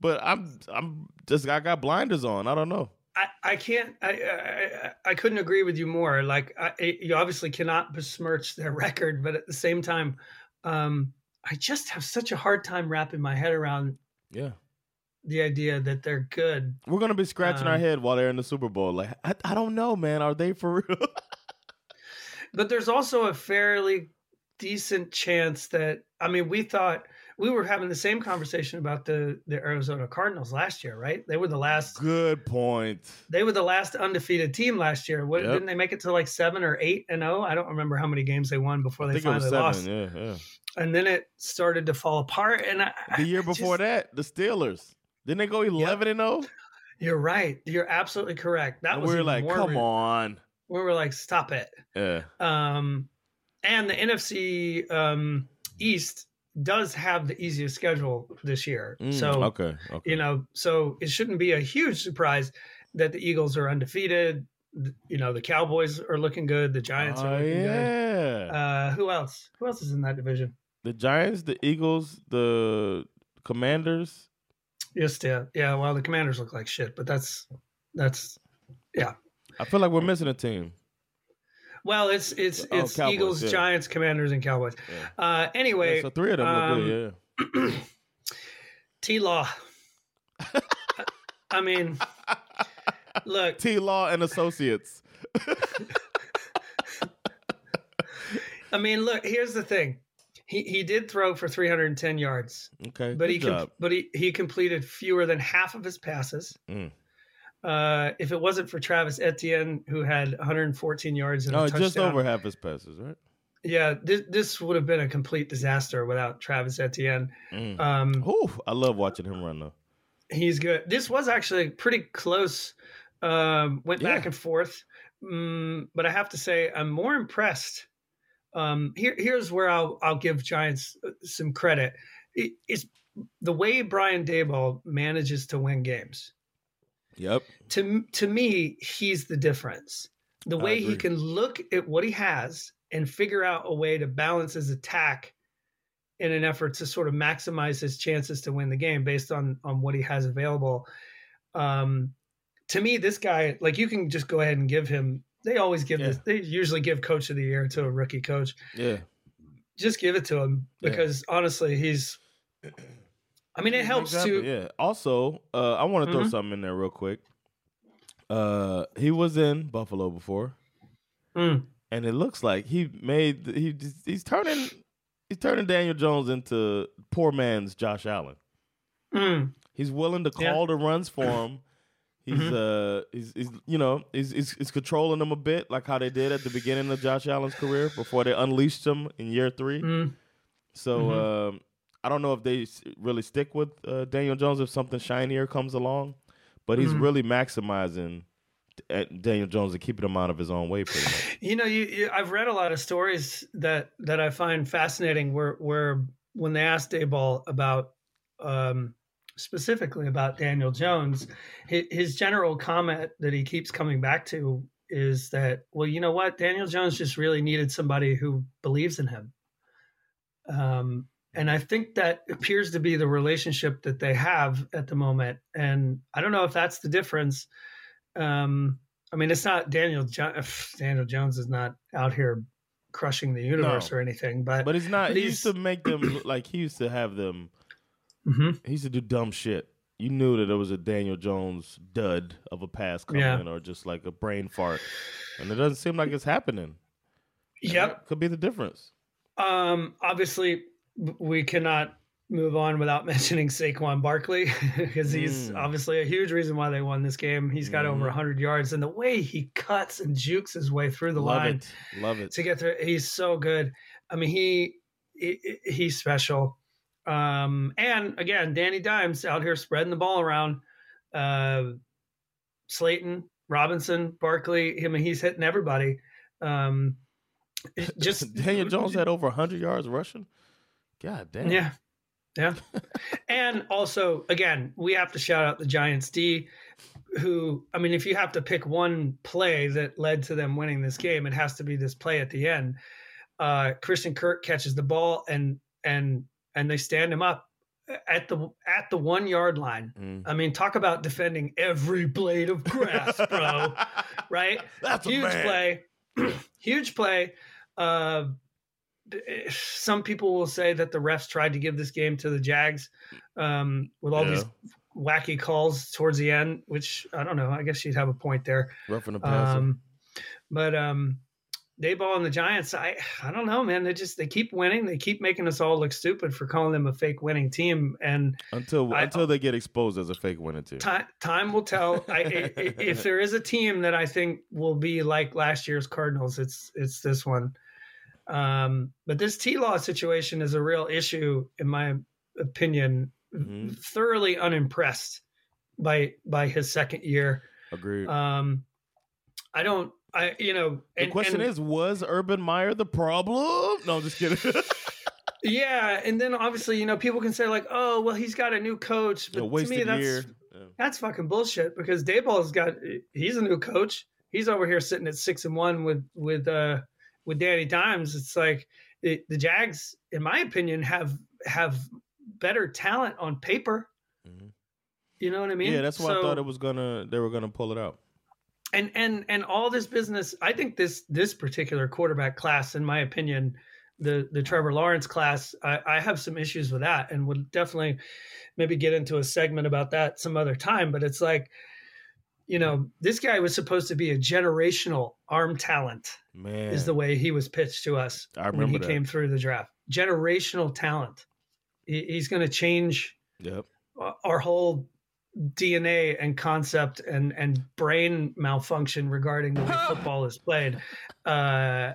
but I'm I'm just I got blinders on. I don't know. I, I can't I, I I couldn't agree with you more. Like I, you obviously cannot besmirch their record, but at the same time, um, I just have such a hard time wrapping my head around Yeah, the idea that they're good. we're gonna be scratching our Um, head while they're in the Super Bowl. Like I, I don't know, man. Are they for real? But there's also a fairly decent chance that I mean, we thought we were having the same conversation about the the Arizona Cardinals last year, right? They were the last Good point. they were the last undefeated team last year. What Yep. didn't they make it to like seven or eight and oh? I don't remember how many games they won before I they think it was finally seven. lost. Yeah, yeah. And then it started to fall apart. And I, The year before just- that, the Steelers didn't they go eleven and zero? you're right. You're absolutely correct. That And was we were like, come re- on. We were like, stop it. Yeah. Um, and the NFC um, East does have the easiest schedule this year. Mm, so okay, okay. you know, so it shouldn't be a huge surprise that the Eagles are undefeated. You know, the Cowboys are looking good. The Giants are oh looking good. yeah. Uh, who else? Who else is in that division? the Giants, the Eagles, the Commanders, Yes, yeah, yeah. Well, the Commanders look like shit, but that's that's yeah. I feel like we're missing a team. Well, it's it's Oh, it's Cowboys, Eagles, yeah. Giants, Commanders, and Cowboys. Yeah. Uh, anyway, Yeah, so three of them um, good. Yeah. T Law. I mean, look, T Law and Associates. I mean, look. Here's the thing. He he did throw for 310 yards, Okay, but he com- but he he completed fewer than half of his passes. Mm. Uh, if it wasn't for Travis Etienne, who had 114 yards and a touchdown, just over half his passes, right? Yeah, this this would have been a complete disaster without Travis Etienne. Mm. Um, Ooh, I love watching him run though. he's good. This was actually pretty close. Um, went back and forth, mm, but I have to say I'm more impressed. Um, here, here's where I'll I'll give Giants uh, some credit. It, it's the way Brian Daboll manages to win games. Yep. To to me, he's the difference. The way he can look at what he has and figure out a way to balance his attack in an effort to sort of maximize his chances to win the game based on on what he has available. Um, to me, this guy, like you can just go ahead and give him. They always give Yeah. this. They usually give coach of the year to a rookie coach. Yeah. Just give it to him Yeah. because honestly, he's. I mean, it helps Exactly, to. Yeah. Also, uh, I want to throw Mhm. something in there real quick. Uh, he was in Buffalo before, Mm, and it looks like he made he he's turning he's turning Daniel Jones into poor man's Josh Allen. mm, He's willing to Yeah. call the runs for him. He's Mhm. uh he's, he's you know he's, he's he's controlling them a bit like how they did at the beginning of Josh Allen's career before they unleashed him in year three. mm. So Mhm. um, I don't know if they really stick with uh, Daniel Jones if something shinier comes along, but he's Mhm. really maximizing uh, Daniel Jones and keeping him out of his own way. Pretty much. You know, you, you I've read a lot of stories that that I find fascinating. Where where when they asked Daboll about um, specifically about Daniel Jones, his, his general comment that he keeps coming back to is that, well, you know what, Daniel Jones just really needed somebody who believes in him. Um, and I think that appears to be the relationship that they have at the moment. And I don't know if that's the difference. Um, I mean, it's not Daniel. Jo- Daniel Jones is not out here crushing the universe No. or anything, but, But it's not. But He used to make them look like he used to have them. Mhm. He used to do dumb shit. You knew that it was a Daniel Jones dud of a pass coming Yeah. or just like a brain fart, and it doesn't seem like it's happening. And Yep. could be the difference. Um, obviously, we cannot move on without mentioning Saquon Barkley because he's Mm. obviously a huge reason why they won this game. He's got over Mhm. 100 yards, and the way he cuts and jukes his way through the Love line it. Love it. to get through, he's so good. I mean, he, he he's special. Um, and again, Danny Dimes out here spreading the ball around. Uh, Slayton, Robinson, Barkley. I mean, he's hitting everybody. Um, just Daniel Jones had over 100 yards rushing. God damn. Yeah. Yeah. and also, again, we have to shout out the Giants D, who, I mean, if you have to pick one play that led to them winning this game, it has to be this play at the end. Uh, Christian Kirk catches the ball and, and, and they stand him up at the, at the one yard line. Mm. I mean, talk about defending every blade of grass, bro. right? That's a huge play huge play uh some people will say that the refs tried to give this game to the jags um with all these wacky calls towards the end which i don't know i guess you'd have a point there Roughing the passer. um but um Daboll and the Giants, I I don't know, man. They just they keep winning. They keep making us all look stupid for calling them a fake winning team. And until I- until they get exposed as a fake winning team. time time will tell. I- if there is a team that I think will be like last year's Cardinals, it's it's this one. Um, but this T Law situation is a real issue, in my opinion. Mhm. Thoroughly unimpressed by by his second year. Agreed. Um, I don't. I you know. the question and- is, was Urban Meyer the problem? No, I'm just kidding. yeah, and then obviously you know people can say like, oh well, he's got a new coach, but to me that's year. That's fucking bullshit because Daboll's got he's a new coach. He's over here sitting at six and one with with uh with Danny Dimes. It's like the, the Jags, in my opinion, have have better talent on paper. Mhm. You know what I mean? yeah, that's why I thought it was gonna they were gonna pull it out. and and and all this business i think this this particular quarterback class in my opinion the the trevor lawrence class i i have some issues with that and would definitely maybe get into a segment about that some other time but it's like you know this guy was supposed to be a generational arm talent Man, is the way he was pitched to us I when he that. came through the draft generational talent he, he's going to change Yep. our whole DNA and concept and and brain malfunction regarding the way football is played. Uh,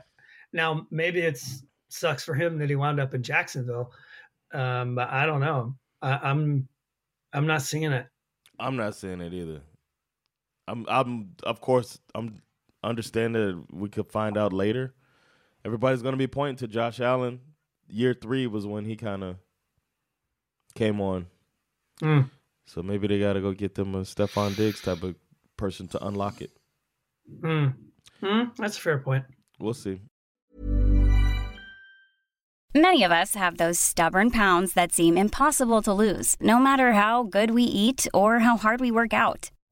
now maybe it's sucks for him that he wound up in Jacksonville, um, but I don't know. I, I'm I'm not seeing it. I'm not saying it either. I'm I'm of course I'm understand that we could find out later. Everybody's gonna be pointing to Josh Allen. Year three was when he kind of came on. Mm. So maybe they got to go get them a Stefon Diggs type of person to unlock it. Mm. Mm, that's a fair point. We'll see. Many of us have those stubborn pounds that seem impossible to lose, no matter how good we eat or how hard we work out.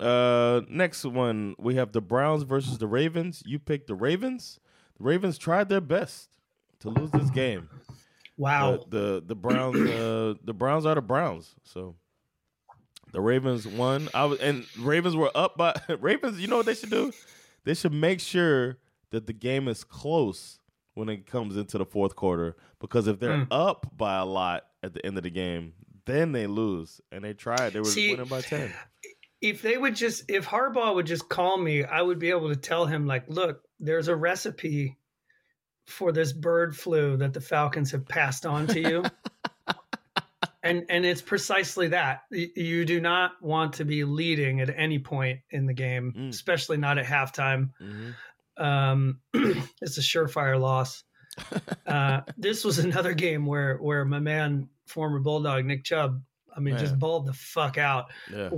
Uh, next one we have the Browns versus the Ravens. You picked the Ravens. The Ravens tried their best to lose this game. Wow. The the, the Browns uh, the Browns are the Browns. So the Ravens won. I was and Ravens were up by Ravens. You know what they should do? They should make sure that the game is close when it comes into the fourth quarter because if they're Mm. up by a lot at the end of the game, then they lose. And they tried. They were See, winning by ten. If they would just if Harbaugh would just call me, I would be able to tell him like, look, there's a recipe for this bird flu that the Falcons have passed on to you. and and it's precisely that. You do not want to be leading at any point in the game, Mm. especially not at halftime. Mhm. Um, it's a surefire loss. Uh, this was another game where where my man, former Bulldog Nick Chubb, I mean, just balled the fuck out Yeah.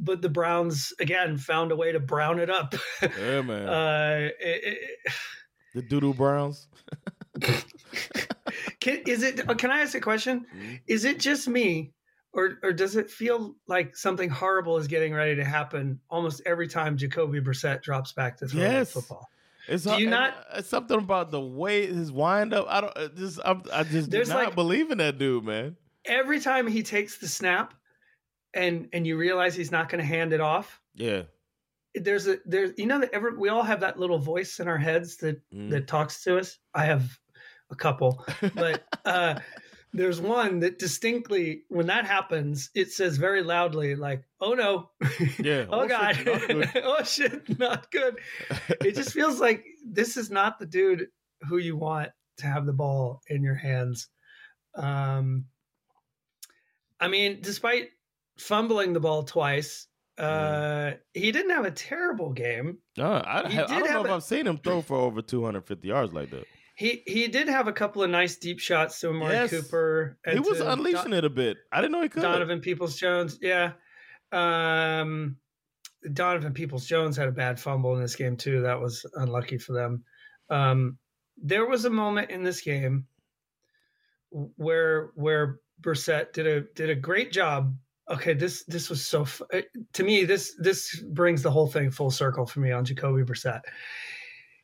But the Browns again found a way to brown it up. Yeah, man. uh, it- it- the Doodoo Browns. can, is it? uh, Can I ask a question? Mhm. Is it just me, or or does it feel like something horrible is getting ready to happen almost every time Jacoby Brissett drops back to throw Yes. the football? It's Do you not- It's something about the way his wind up. I don't uh, just. I'm, I just do not like- believe in that dude, man. Every time he takes the snap, and and you realize he's not going to hand it off. Yeah. There's a there's you know that every we all have that little voice in our heads that Mm. that talks to us. I have a couple, but uh, there's one that distinctly, when that happens, it says very loudly, like, "Oh no, Yeah. oh, shit, god, good. oh shit, not good." It just feels like this is not the dude who you want to have the ball in your hands. Um, I mean, despite fumbling the ball twice, uh, he didn't have a terrible game. No, I, I don't know if I've seen him throw for over 250 yards like that. He he did have a couple of nice deep shots to Amari Yes. Cooper. he was unleashing it a bit. I didn't know he could. Donovan Peoples Jones. Yeah. Um, Donovan Peoples Jones had a bad fumble in this game too. That was unlucky for them. Um, there was a moment in this game where where Brissett did a did a great job. Okay, this this was so f- uh, to me this this brings the whole thing full circle for me on Jacoby Brissett.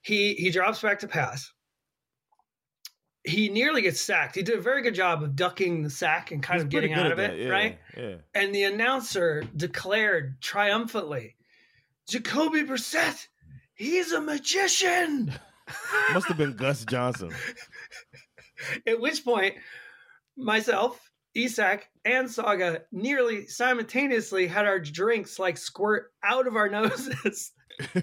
He he drops back to pass. He nearly gets sacked. He did a very good job of ducking the sack and kind He's of getting out of it, yeah, right? Yeah. And the announcer declared triumphantly, Jacoby Brissett, he's a magician. Must have been Gus Johnson. At which point, myself, Isak, and Saga nearly simultaneously had our drinks like squirt out of our noses.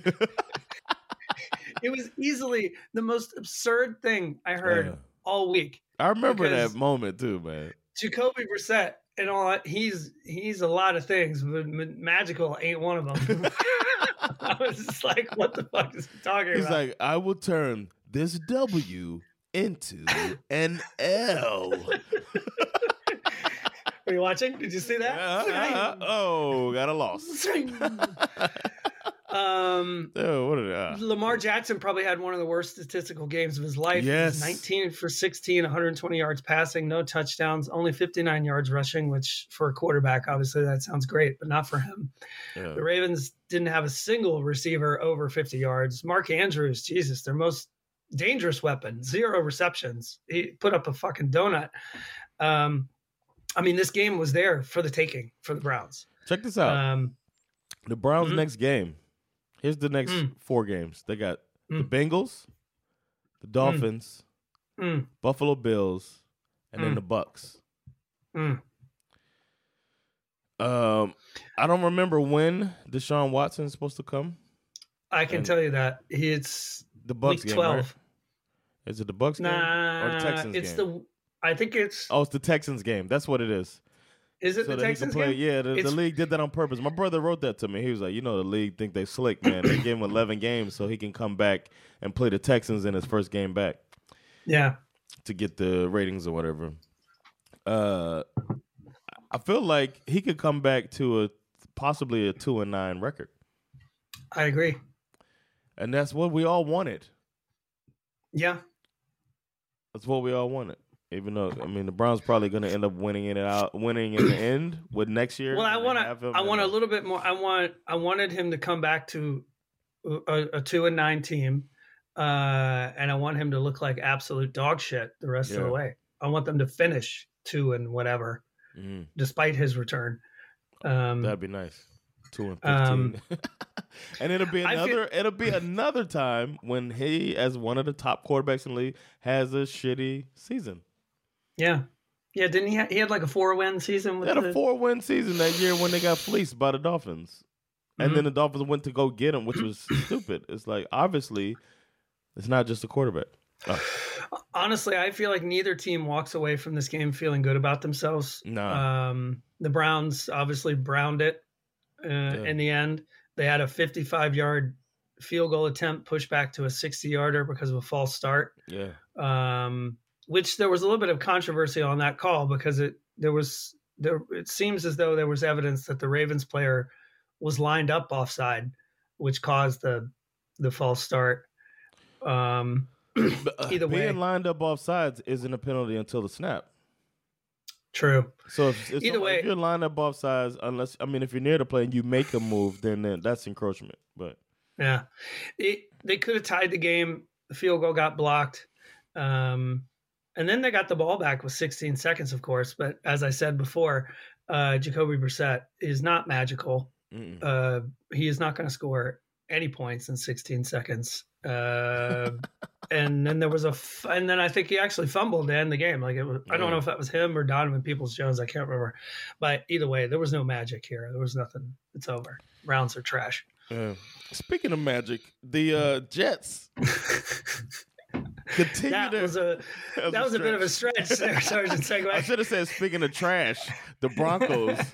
it was easily the most absurd thing I heard Yeah. all week. I remember that moment too, man. Jacoby Brissett and all that, he's he's a lot of things, but magical ain't one of them. I was just like, what the fuck is he talking He's about? He's like, I will turn this W into an L. Are you watching? Did you see that? Uh, uh, oh, got a loss. um, Oh, what did uh, Lamar Jackson probably had one of the worst statistical games of his life. Yes. 19 for 16, 120 yards passing, no touchdowns, only 59 yards rushing, which for a quarterback, obviously that sounds great, but not for him. yeah. The Ravens didn't have a single receiver over 50 yards. Mark Andrews, Jesus, their most dangerous weapon, zero receptions. He put up a fucking donut. Um, I mean, this game was there for the taking for the Browns. Check this out. Um, the Browns' mhm. next game. Here's the next Mm. four games. They got the Mm. Bengals, the Dolphins, mm, Buffalo Bills, and then Mm. the Bucks. mm. Um, I don't remember when Deshaun Watson is supposed to come. I can And- tell you that it's The Bucks week game, 12. right? Is it the Bucks game or the Texans it's game? the. I think it's. Oh, it's the Texans game. That's what it is. is it so the Texans play. game? Yeah, the, the league did that on purpose. My brother wrote that to me. He was like, you know, the league think they slick, man. they gave him 11 games so he can come back and play the Texans in his first game back Yeah. to get the ratings or whatever. Uh, I feel like he could come back to a possibly a two and nine record, I agree. and that's what we all wanted. Yeah. That's what we all wanted. Even though I mean the Browns probably going to end up winning it out, winning in the end with next year. Well, I want to. I want a little bit more. I want. I wanted him to come back to a, a two and nine team, uh, and I want him to look like absolute dog shit the rest of the way. I want them to finish two and whatever, Mhm. despite his return. Um, That'd be nice. Two and Um, fifteen. and it'll be I feel- another it'll be another time when he, as one of the top quarterbacks in the league, has a shitty season. Yeah, yeah. Didn't he? Ha- he had like a four win season They with had a four win season that year when they got fleeced by the Dolphins. And Mhm. then the Dolphins went to go get him, which was stupid. It's like obviously it's not just a quarterback. Oh, Honestly, I feel like neither team walks away from this game feeling good about themselves. Nah. Um, the Browns obviously browned it uh, in the end. They had a 55 yard field goal attempt pushed back to a 60 yarder because of a false start. yeah. Um, which there was a little bit of controversy on that call because it there was there it seems as though there was evidence that the Ravens player was lined up offside, which caused the the false start. Um, uh, Either way. being lined up off sides isn't a penalty until the snap. true. So if, if, Either way- if you're lined up off sides, unless I mean if you're near the play and you make a move, then, then that's encroachment. But Yeah, it, they could have tied the game. The field goal got blocked, um, and then they got the ball back with 16 seconds, of course. But as I said before, uh, Jacoby Brissett is not magical. Uh, he is not going to score any points in 16 seconds. Uh, and then there was a, f- and then I think he actually fumbled to end the game. Like it was, I don't know if that was him or Donovan Peoples Jones. I can't remember. But either way, there was no magic here. There was nothing. It's over. Rounds are trash. Yeah. Speaking of magic, the uh, Jets continue that to. was a that was a bit of a stretch there, Sergeant I should have said, speaking of trash, the Broncos.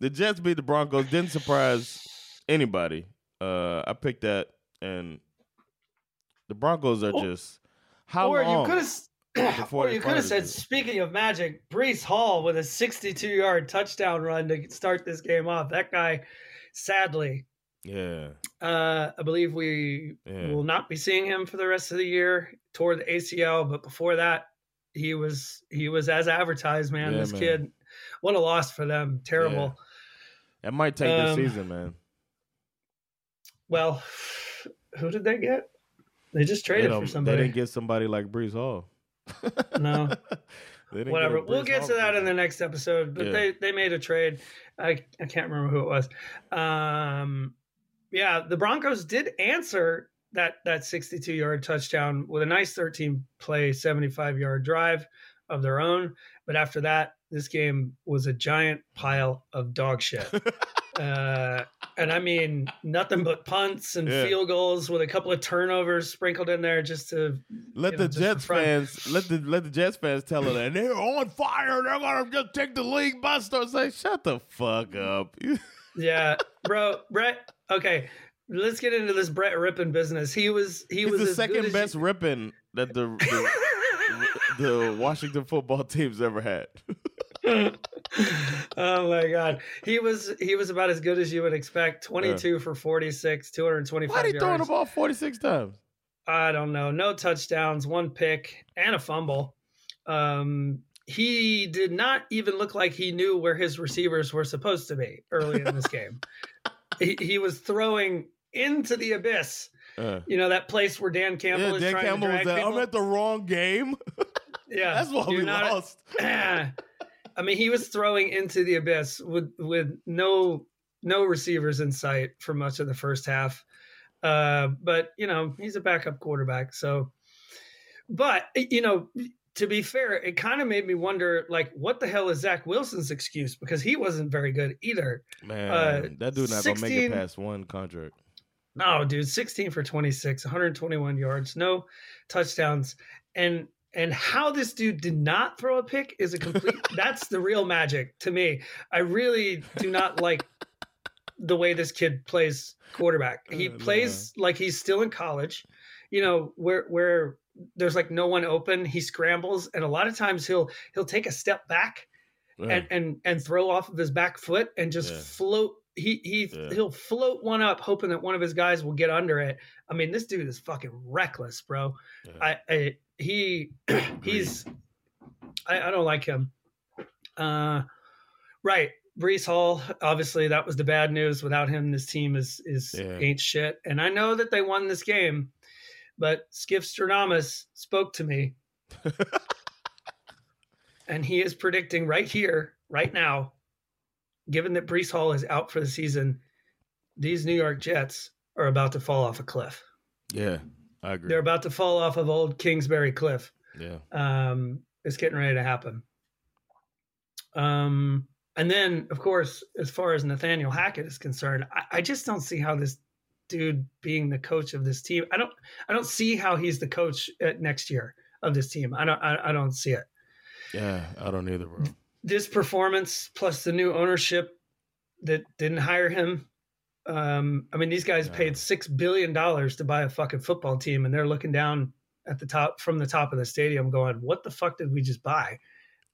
the Jets beat the Broncos. Didn't surprise anybody. Uh, I picked that, and the Broncos are Or- just. How or long? you could have, before or you could have said, speaking of magic, Breece Hall with a 62-yard touchdown run to start this game off. That guy, sadly, yeah, uh, I believe we Yeah. will not be seeing him for the rest of the year. Toward the ACL, but before that, he was he was as advertised. Man, Yeah, this man. kid, what a loss for them. Terrible. that might take this Um, season, man. Well, who did they get? They just traded don't- for they didn't get somebody like Breece Hall. No. They didn't get whatever. a We'll get to that in the next episode. But Yeah. they they made a trade. I I can't remember who it was. Um, yeah, the Broncos did answer that that 62 yard touchdown with a nice 13 play 75 yard drive of their own. But after that, this game was a giant pile of dog shit. Uh, and I mean nothing but punts and Yeah. field goals with a couple of turnovers sprinkled in there just to Let you the know, just Jets fans let the let the Jets fans tell her that they're on fire. They're gonna just take the league by storm. Say, shut the fuck up. Yeah, bro, Brett. Okay, let's get into this Brett Rypien business. He was he He's was the second best you- Rypien that the, the the Washington football team's ever had. oh my god, he was he was about as good as you would expect. Twenty two for forty six, two hundred twenty Why five he throwing the ball forty six times? I don't know. No touchdowns, one pick, and a fumble. Um, he did not even look like he knew where his receivers were supposed to be early in this game. he, he was throwing into the abyss. Uh, You know that place where Dan Campbell yeah, is Dan trying Campbell to was drag at. I'm at the wrong game. yeah, That's why we not- lost. I mean, he was throwing into the abyss with with no no receivers in sight for much of the first half. Uh, but you know, he's a backup quarterback, so. But you know, to be fair, it kind of made me wonder, like, what the hell is Zach Wilson's excuse? Because he wasn't very good either. Man, Uh, that dude not gonna make it past one contract. No, dude, 16 for 26, 121 yards, no touchdowns. And and how this dude did not throw a pick is a complete that's the real magic to me. I really do not like the way this kid plays quarterback. He no. plays like he's still in college. You know, where where there's like no one open, he scrambles and a lot of times he'll he'll take a step back Yeah. and and and throw off of his back foot and just Yeah. float. He he Yeah. he'll float one up, hoping that one of his guys will get under it. I mean, this dude is fucking reckless, bro. I, I he he's I, I don't like him. Uh, right, Breece Hall. Obviously, that was the bad news. Without him, this team is is ain't shit. And I know that they won this game, but Skip Stradamus spoke to me and he is predicting right here, right now, given that Breece Hall is out for the season, these New York Jets are about to fall off a cliff. yeah, I agree. They're about to fall off of old Kingsbury Cliff. yeah, Um, it's getting ready to happen. Um, and then, of course, as far as Nathaniel Hackett is concerned, I, I just don't see how this dude being the coach of this team. I don't. I don't see how he's the coach at next year of this team. I don't. I, I don't see it. yeah. I don't either, bro. this performance plus the new ownership that didn't hire him. Um, I mean, these guys Yeah. paid six billion dollars to buy a fucking football team, and they're looking down at the top from the top of the stadium, going, "What the fuck did we just buy?"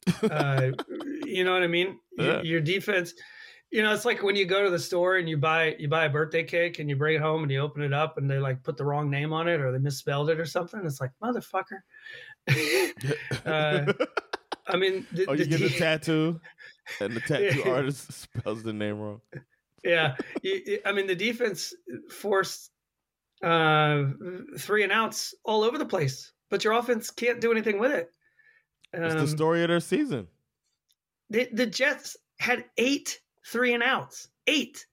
Uh, you know what I mean? Yeah. Your defense. You know, it's like when you go to the store and you buy you buy a birthday cake and you bring it home and you open it up and they like put the wrong name on it or they misspelled it or something. It's like motherfucker. uh, I mean, the, oh, you the get de- tattoo, and the tattoo Yeah. artist spells the name wrong. yeah, I mean the defense forced uh, three and outs all over the place, but your offense can't do anything with it. It's the Um, story of their season. The, the Jets had eight three and outs, eight,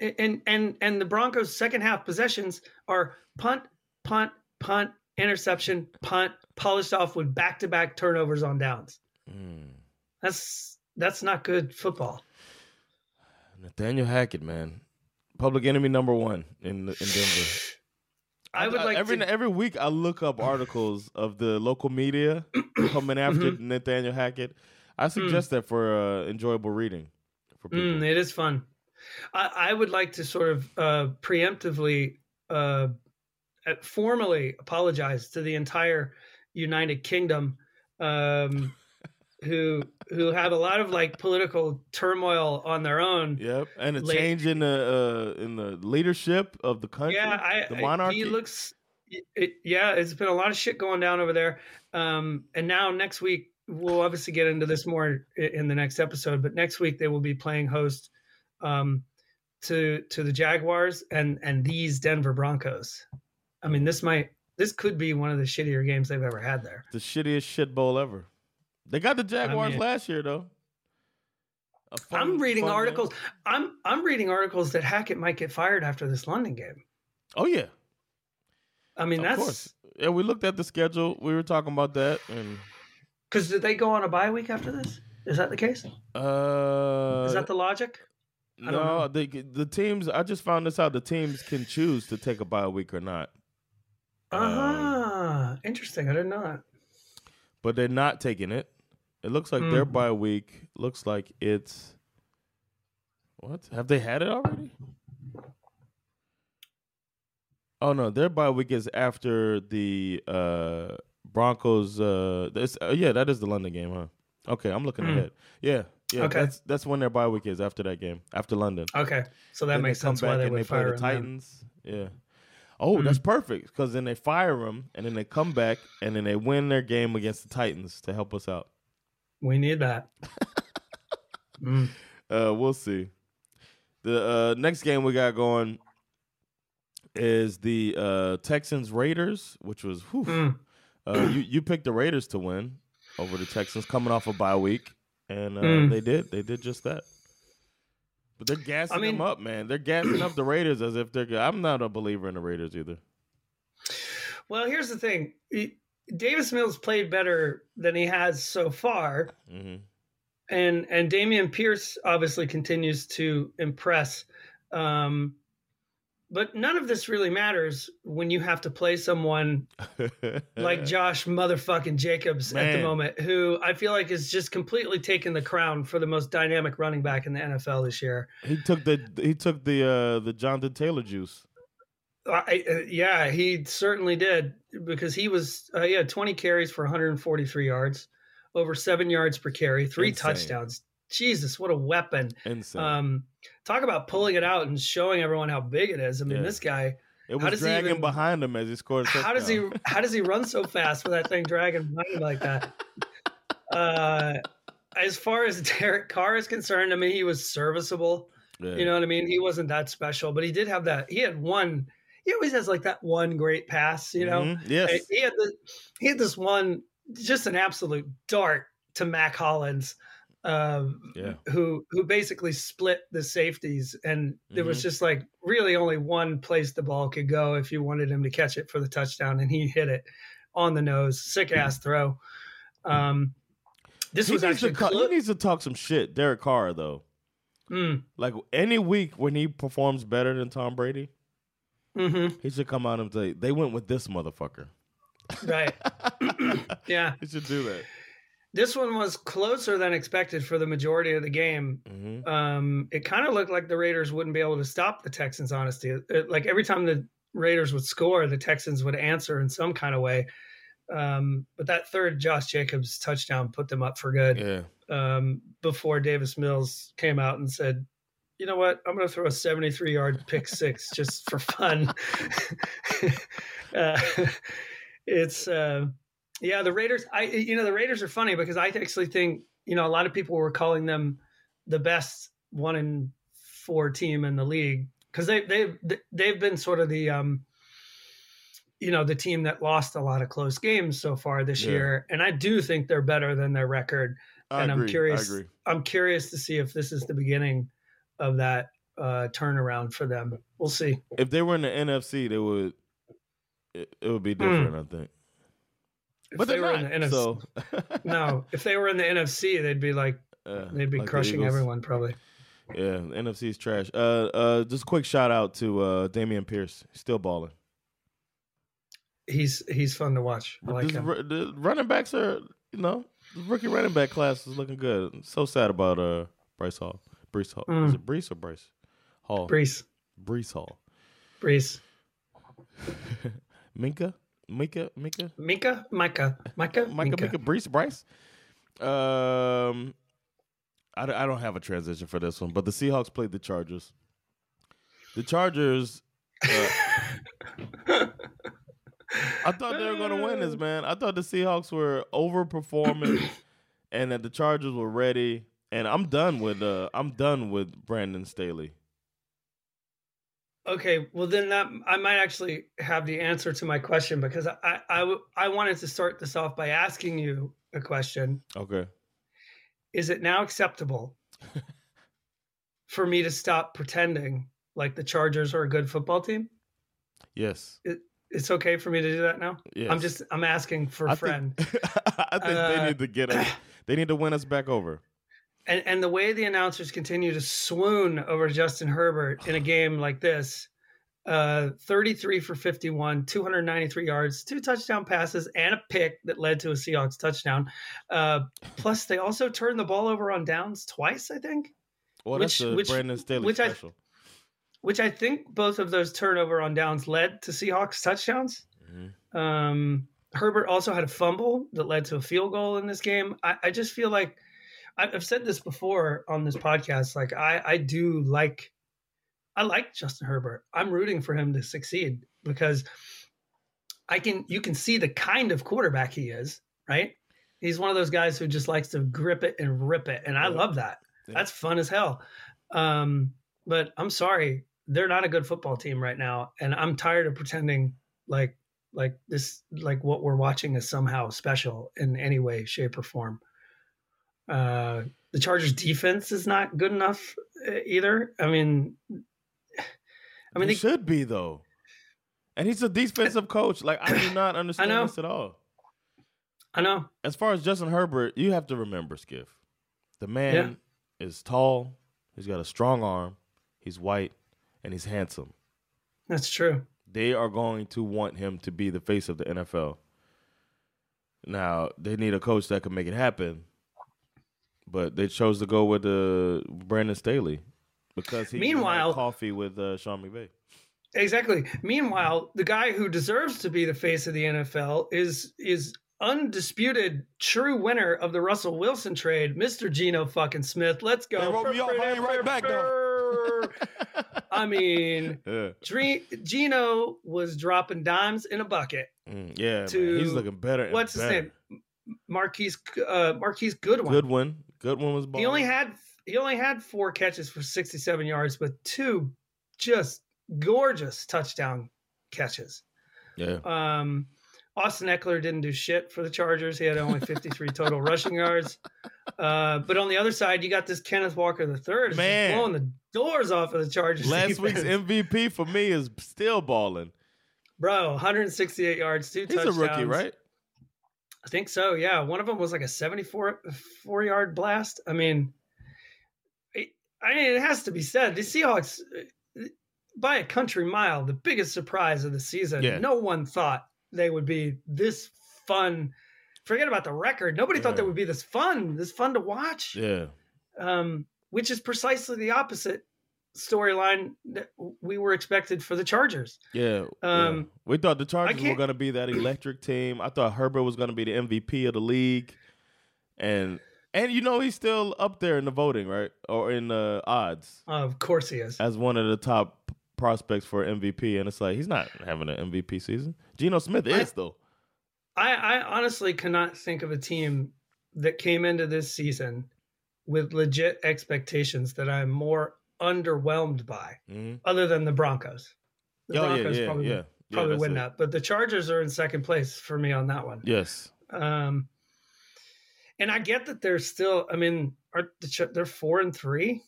and and and the Broncos' second half possessions are punt, punt, punt, interception, punt, polished off with back to back turnovers on downs. Mm. That's that's not good football. Nathaniel Hackett, man, public enemy number one in in Denver. I would like every to- every week I look up articles of the local media coming after Nathaniel Hackett. I suggest that for uh, enjoyable reading for people. Mm, it is fun. I, I would like to sort of uh, preemptively, uh, formally apologize to the entire United Kingdom, um, who who have a lot of like political turmoil on their own. Yep, and a Late- change in the uh, in the leadership of the country. Yeah, I, the monarchy. he looks. It, yeah, it's been a lot of shit going down over there. Um, and now next week we'll obviously get into this more in the next episode. But next week they will be playing host um, to to the Jaguars and and these Denver Broncos. I mean, this might this could be one of the shittier games they've ever had there. the shittiest shit bowl ever. They got the Jaguars mean- last year though. Fun- I'm reading fun game. articles. I'm I'm reading articles that Hackett might get fired after this London game. Oh yeah, I mean, of that's course. Yeah, we looked at the schedule. We were talking about that, and because did they go on a bye week after this? Is that the case? uh, Is that the logic? I. No, they, the teams. I just found this out. The teams can choose to take a bye week or not, Ah, interesting. I didn't but they're not taking it. It looks like their Mm. bye week looks like it's what? Have they had it already? Oh no, their bye week is after the uh Broncos. Uh, this, uh, yeah, that is the London game, huh? Okay, I'm looking Mm. ahead. Yeah, yeah, Okay. that's that's when their bye week is after that game, after London. Okay, so that Then makes sense why they and would they play fire the. Titans. Yeah. Oh, Mm. that's perfect because then they fire them and then they come back and then they win their game against the Titans to help us out. We need that. Mm. Uh, we'll see. The uh, next game we got going is the uh, Texans Raiders, which was whew, Mm. Uh, you you picked the Raiders to win over the Texans coming off a bye week, and uh, Mm. they did they did just that. But they're gassing I mean- them up, man. They're gassing up the Raiders as if they're good. I'm not a believer in the Raiders either. Well, here's the thing. Davis Mills played better than he has so far, hmm and and Dameon Pierce obviously continues to impress. Um, but none of this really matters when you have to play someone like Josh motherfucking Jacobs at the moment, who I feel like is just completely taken the crown for the most dynamic running back in the NFL this year. he took the he took the uh, the Jonathan Taylor juice. I, uh, yeah, he certainly did because he was uh, had 20 carries for 143 yards, over seven yards per carry, three Insane. touchdowns. Jesus, what a weapon! Insane. Um, talk about pulling it out and showing everyone how big it is. I mean, Yeah. this guy. it how was does he dragging even- behind him as he scored. How does he? How does he run so fast with that thing dragging behind him like that? Uh, as far as Derek Carr is concerned, I mean, he was serviceable. Yeah. You know what I mean? He wasn't that special, but he did have that. He had one. He always has like that one great pass. You know, Mhm. Yes. he had the he had this one, just an absolute dart to Mack Hollins, um, Yeah. who who basically split the safeties, and there was Mhm. just like really only one place the ball could go if you wanted him to catch it for the touchdown, and he hit it on the nose, sick ass throw. Um, this he, was actually co- clo- he needs to talk some shit, Derek Carr, though. Mm, Like any week when he performs better than Tom Brady, mhm, he should come out and say they went with this motherfucker. right, yeah. he should do that. This one was closer than expected for the majority of the game. hmm um, it kind of looked like the Raiders wouldn't be able to stop the Texans. Honestly, It- like every time the Raiders would score, the Texans would answer in some kind of way. Um, but that third Josh Jacobs touchdown put them up for good. Yeah. Um, before Davis Mills came out and said, "You know what? I'm going to throw a 73 yard pick six just for fun." uh, it's uh, yeah, the Raiders. I you know the Raiders are funny because I actually think you know a lot of people were calling them the best one in four team in the league because they they've they've been sort of the um you know the team that lost a lot of close games so far this Yeah. year and I do think they're better than their record I and agree. I'm curious I agree. I'm curious to see if this is the beginning of that uh turnaround for them we'll see If they were in the NFC, they would. It, it would be different, I think. If But they they're were not. in the NFC so no if they were in the NFC they'd be like uh, they'd be like crushing Eagles. everyone probably Yeah, the NFC's trash. Uh, uh, just a quick shout out to uh, Dameon Pierce. Still balling. he's he's fun to watch I like This him. ru- the running backs are, you know, the rookie running back class is looking good. So sad about uh Bryce Hall. Breece Hall. Mm. Is it Brees or Bryce? Hall. Brees Breece Hall. Brees Minka? Minka? Minka? Mika Micah Micah Micah, Minka, Brees, Bryce. Um, I, don't- I don't have a transition for this one, but the Seahawks played the Chargers. The Chargers. Uh, I thought they were going to win this, man. I thought the Seahawks were overperforming, and that the Chargers were ready. And I'm done with uh, I'm done with Brandon Staley. Okay, well then that I might actually have the answer to my question because I I wanted to start this off by asking you a question. Okay. Is it now acceptable for me to stop pretending like the Chargers are a good football team? Yes. It's okay for me to do that now. Yes. I'm just I'm asking for a I friend. think, I think they Uh, need to get us. They need to win us back over. And and the way the announcers continue to swoon over Justin Herbert in a game like this, uh, 33 for 51, 293 yards, two touchdown passes, and a pick that led to a Seahawks touchdown. Uh, plus, they also turned the ball over on downs twice, I think. Well, that's Which- the which- Brandon Staley which I- special. which I think both of those turnover on downs led to Seahawks touchdowns. Mhm. Um, Herbert also had a fumble that led to a field goal in this game. I, I just feel like I- I've said this before on this podcast. Like I, I do like, I like Justin Herbert. I'm rooting for him to succeed because I can, you can see the kind of quarterback he is. Right? He's one of those guys who just likes to grip it and rip it, and I Yeah. love that. Yeah. That's fun as hell. Um, but I'm sorry, they're not a good football team right now, and I'm tired of pretending like like this like what we're watching is somehow special in any way, shape, or form. Uh, the Chargers defense is not good enough uh, either. I mean, I mean, He they, should be though. And he's a defensive coach. Like I do not understand this at all. I know. As far as Justin Herbert, you have to remember, Skiff. The man is tall. He's got a strong arm. He's white, and he's handsome. That's true. They are going to want him to be the face of the NFL. Now they need a coach that can make it happen, but they chose to go with uh, Brandon Staley because he had Meanwhile- coffee with uh, Sean McVay. Exactly. Meanwhile, the guy who deserves to be the face of the NFL is is undisputed true winner of the Russell Wilson trade, Mr. Geno fucking Smith. Let's go. Hey, roll me off. I ain't right back, I mean, Yeah, Dre- Geno was dropping dimes in a bucket. Mm, yeah, man. He's looking better. and What's his better. name? Marquise uh Marquise Goodwin. Goodwin. Goodwin was. balling. He only had he only had four catches for 67 yards, but two just gorgeous touchdown catches. Yeah. Um, Austin Ekeler didn't do shit for the Chargers. He had only 53 total rushing yards. Uh, but on the other side, you got this Kenneth Walker the third Man. blowing the doors off of the Chargers. Last week's. MVP for me is still balling. bro, 168 yards, two He's touchdowns. a rookie, right? I think so. Yeah, one of them was like a 74 four yard blast. I mean, it, I mean, it has to be said the Seahawks, uh, by a country mile, the biggest surprise of the season. Yeah. No one thought they would be this fun. Forget about the record. Nobody thought Yeah. they would be this fun, this fun to watch. Yeah. Um, which is precisely the opposite storyline that we were expected for the Chargers. Yeah. yeah. Um, We thought the Chargers were going to be that electric team. I thought Herbert was going to be the MVP of the league. And and you know he's still up there in the voting, right? Or in the odds Of course, he is. as one of the top prospects for MVP and it's like he's not having an MVP season. Geno Smith I- is though. I, I honestly cannot think of a team that came into this season with legit expectations that I'm more underwhelmed by, Mhm. other than the Broncos. The Oh, Broncos yeah, probably, yeah. Yeah, probably win it. that, but the Chargers are in second place for me on that one. Yes. Um, and I get that they're still. I mean, are the they're four and three?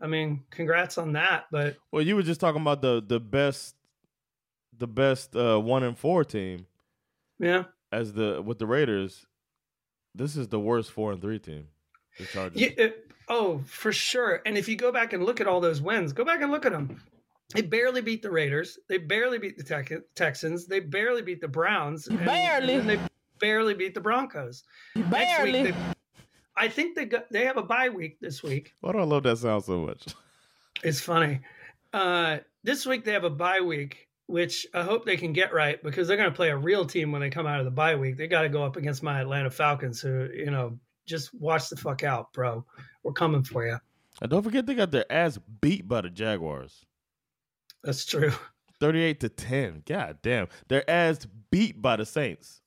I mean, congrats on that. But Well, you were just talking about the the best the best uh, 1 and 4 team yeah, as the with the Raiders. This is the worst 4 and 3 team. The Chargers. Yeah, it- oh, for sure. And if you go back and look at all those wins, go back and look at them. They barely beat the Raiders. They barely beat the Tex- Texans. They barely beat the Browns. and- Barely. and they barely beat the Broncos. Next Barely. week, they, I think they got, they have a bye week this week. Why do I love that sound so much? It's funny. Uh, this week they have a bye week, which I hope they can get right because they're going to play a real team when they come out of the bye week. They got to go up against my Atlanta Falcons, who you know just watch the fuck out, bro. We're coming for you. And don't forget they got their ass beat by the Jaguars. That's true. 38 to 10. God damn. Their ass beat by the Saints.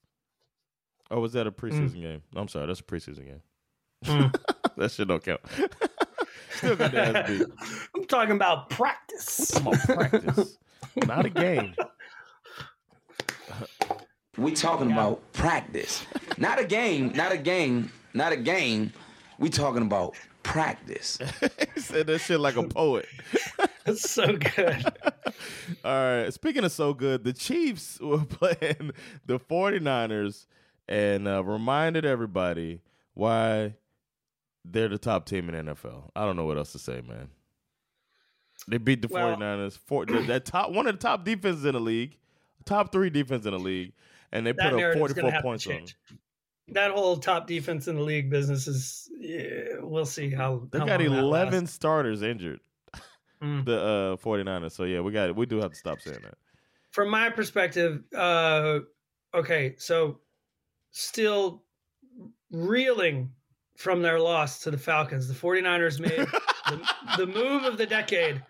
Oh, was that a preseason game? I'm sorry, that's a preseason game. Mm. that shit don't count. Still got their ass beat. I'm talking about practice. Come on, practice. Not a game. We talking about practice, not a game, not a game, not a game. We talking about practice. he said that shit like a poet. That's so good. All right. Speaking of so good, the Chiefs were playing the 49ers and uh, reminded everybody why they're the top team in NFL. I don't know what else to say, man. They beat the Well- 49ers. For, that top one of the top defenses in the league, top three defense in the league, and they put up 44 going to have to points on them. That whole top defense in the league business is. Yeah, we'll see how. They how got 11 lasts. starters injured. Mm. The uh, 49ers. So yeah, we got it. We do have to stop saying that. From my perspective, uh, okay, so still reeling from their loss to the Falcons. The 49ers made the, the move of the decade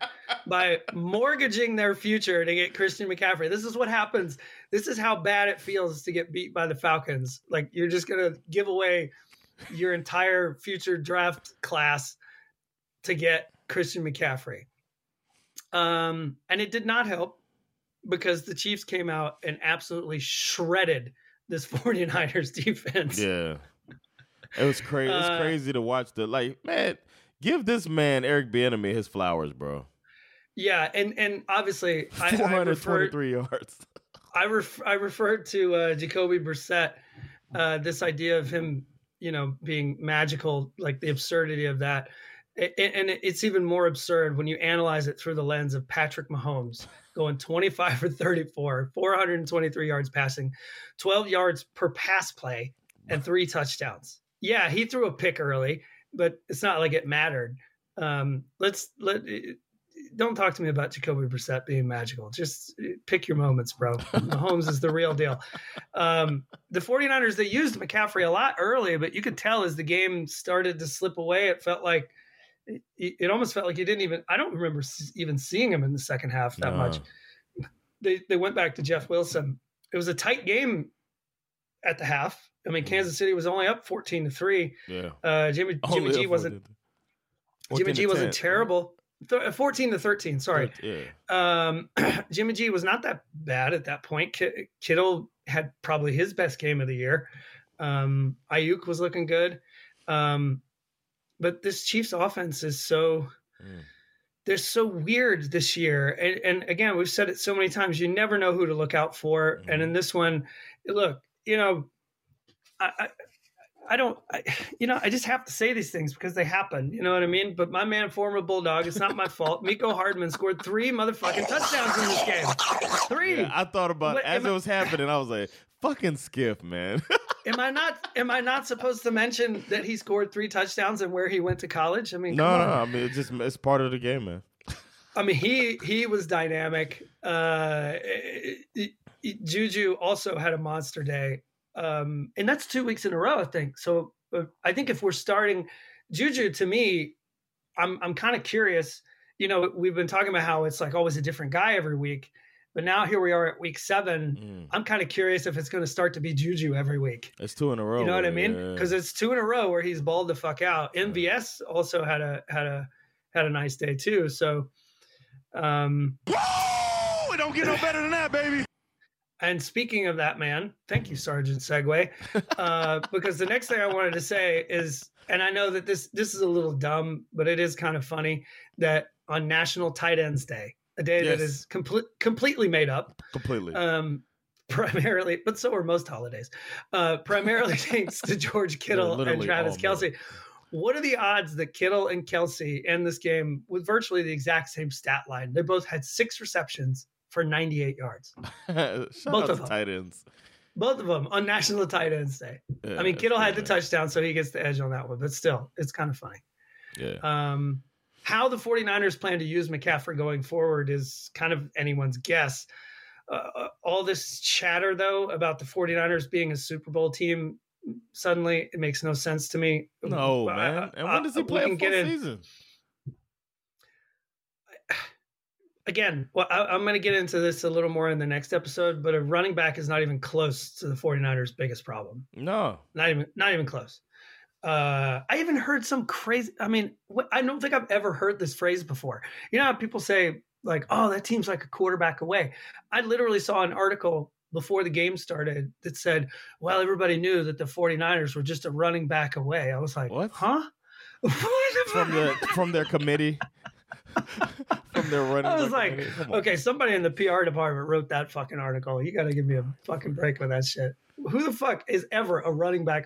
by mortgaging their future to get Christian McCaffrey. This is what happens. This is how bad it feels to get beat by the Falcons. Like you're just going to give away your entire future draft class to get Christian McCaffrey. Um, and it did not help because the Chiefs came out and absolutely shredded this 49ers defense. Yeah. It was crazy. Uh, it's crazy to watch the like, man, give this man Eric Bieniemy his flowers, bro. Yeah, and and obviously I, I 423 yards. I ref, I referred to uh, Jacoby Brissett, uh, this idea of him, you know, being magical, like the absurdity of that, a- and it's even more absurd when you analyze it through the lens of Patrick Mahomes going 25 for 34, 423 yards passing, 12 yards per pass play, and three touchdowns. Yeah, he threw a pick early, but it's not like it mattered. Um, let's let don't talk to me about Jacoby Brissett being magical. Just pick your moments, bro. Mahomes is the real deal. Um, the 49ers, they used McCaffrey a lot early, but you could tell as the game started to slip away, it felt like it, it almost felt like you didn't even, I don't remember s- even seeing him in the second half that No. much. They, they went back to Jeff Wilson. It was a tight game at the half. I mean, Kansas City was only up 14 to 3. Yeah. Uh, Jimmy, Jimmy G wasn't Jimmy G wasn't terrible. Th- 14 to 13, sorry. Yeah. Um, Jimmy G was not that bad at that point. Ki- Kittle had probably his best game of the year. Um, Aiyuk was looking good. Um, but this Chiefs offense is so Mm. they're so weird this year. And, and again, we've said it so many times. You never know who to look out for. And in this one, look, you know, I, I don't, I, you know, I just have to say these things because they happen. You know what I mean? But my man, former Bulldog, it's not my fault. Mecole Hardman scored three motherfucking touchdowns in this game. Three. Yeah, I thought about What- as it I- was happening. I was like, "Fucking Skiff, man." am I not? Am I not supposed to mention that he scored three touchdowns and where he went to college? I mean, no, no. I mean it's just it's part of the game, man. I mean, he he was dynamic. Uh, it- it- Juju also had a monster day, um, and that's two weeks in a row, I think. So uh, I think if we're starting Juju, to me, I'm I'm kind of curious. You know, we've been talking about how it's like always a different guy every week, but now here we are at week seven. Mm. I'm kind of curious if it's going to start to be Juju every week. It's two in a row. You know what I man, mean? yeah. Because it's two in a row where he's balled the fuck out. MVS also had a had a had a nice day too. So, um, it don't get no better than that, baby. And speaking of that man, thank you, Sergeant Segway. Uh, because the next thing I wanted to say is, and I know that this this is a little dumb, but it is kind of funny that on National Tight Ends Day, a day that Yes. is complete completely made up, Completely. um, primarily, but so are most holidays. Uh, primarily thanks to George Kittle and Travis Kelce. What are the odds that Kittle and Kelce end this game with virtually the exact same stat line? They both had six receptions for 98 yards. Both of them. tight ends. Both of them on National Tight Ends Day. Yeah, I mean, Kittle had the touchdown, so he gets the edge on that one, but still, it's kind of funny. Yeah. Um, how the 49ers plan to use McCaffrey going forward is kind of anyone's guess. Uh, all this chatter, though, about the 49ers being a Super Bowl team, suddenly it makes no sense to me. No, Uh, man. And when does he uh, play a full season? Again, well, I, I'm going to get into this a little more in the next episode, but a running back is not even close to the 49ers' biggest problem. No. Not even, not even close. Uh, I even heard some crazy. I mean, I don't think I've ever heard this phrase before. You know how people say like, "Oh, that team's like a quarterback away." I literally saw an article before the game started that said, "Well, everybody knew that the 49ers were just a running back away." I was like, What? Huh? From the from their committee. their running. I was like, committee. Come on. okay, somebody in the PR department wrote that fucking article. You got to give me a fucking break with that shit. Who the fuck is ever a running back?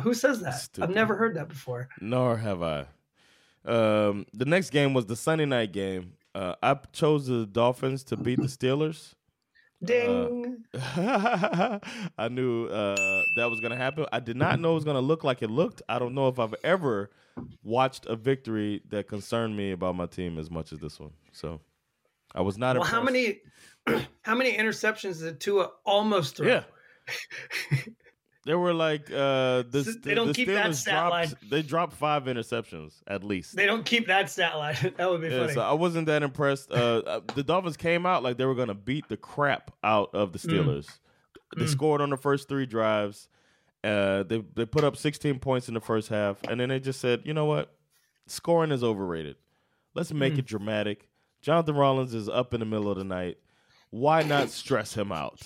Who says that? Stupid. I've never heard that before. Nor have I. Um, the next game was the Sunday night game. Uh, I chose the Dolphins to beat the Steelers. Ding. I knew uh, that was going to happen. I did not know it was going to look like it looked. I don't know if I've ever watched a victory that concerned me about my team as much as this one. So I was not. well, how many how many interceptions did Tua almost throw? Yeah. There were like uh, the, So they don't the keep that stat dropped. line. They dropped five interceptions at least. They don't keep that stat line. that would be Yeah, funny. so I wasn't that impressed. Uh, uh, the Dolphins came out like they were going to beat the crap out of the Mm. Steelers. They scored on the first three drives. Uh, they they put up 16 points in the first half, and then they just said, you know what, scoring is overrated. Let's Mm. make it dramatic. Jonathan Rollins is up in the middle of the night. Why not stress him out?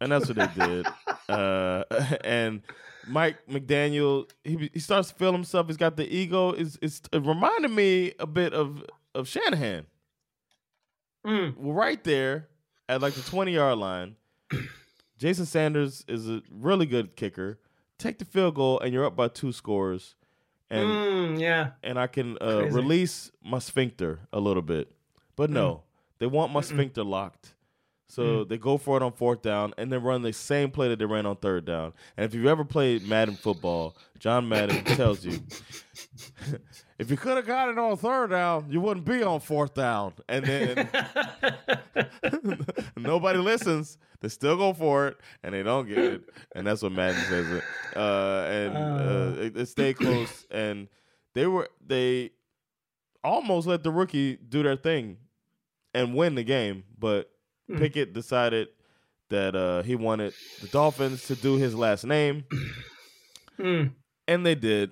And that's what they did. Uh, and Mike McDaniel, he he starts to feel himself. He's got the ego. It's, it's it reminded me a bit of of Shanahan. Mm. Well, right there at like the 20 yard line, Jason Sanders is a really good kicker. Take the field goal, and you're up by two scores. And Mm, yeah. and I can uh, release my sphincter a little bit. But no, they want my sphincter locked. So they go for it on fourth down and then run the same play that they ran on third down. And if you've ever played Madden football, John Madden tells you if you could have got it on third down, you wouldn't be on fourth down. And then nobody listens. They still go for it and they don't get it. And that's what Madden says it. Uh, and uh, it, it stayed close. And they were they almost let the rookie do their thing and win the game, but Pickett decided that uh, he wanted the Dolphins to do his last name, Mm. and they did.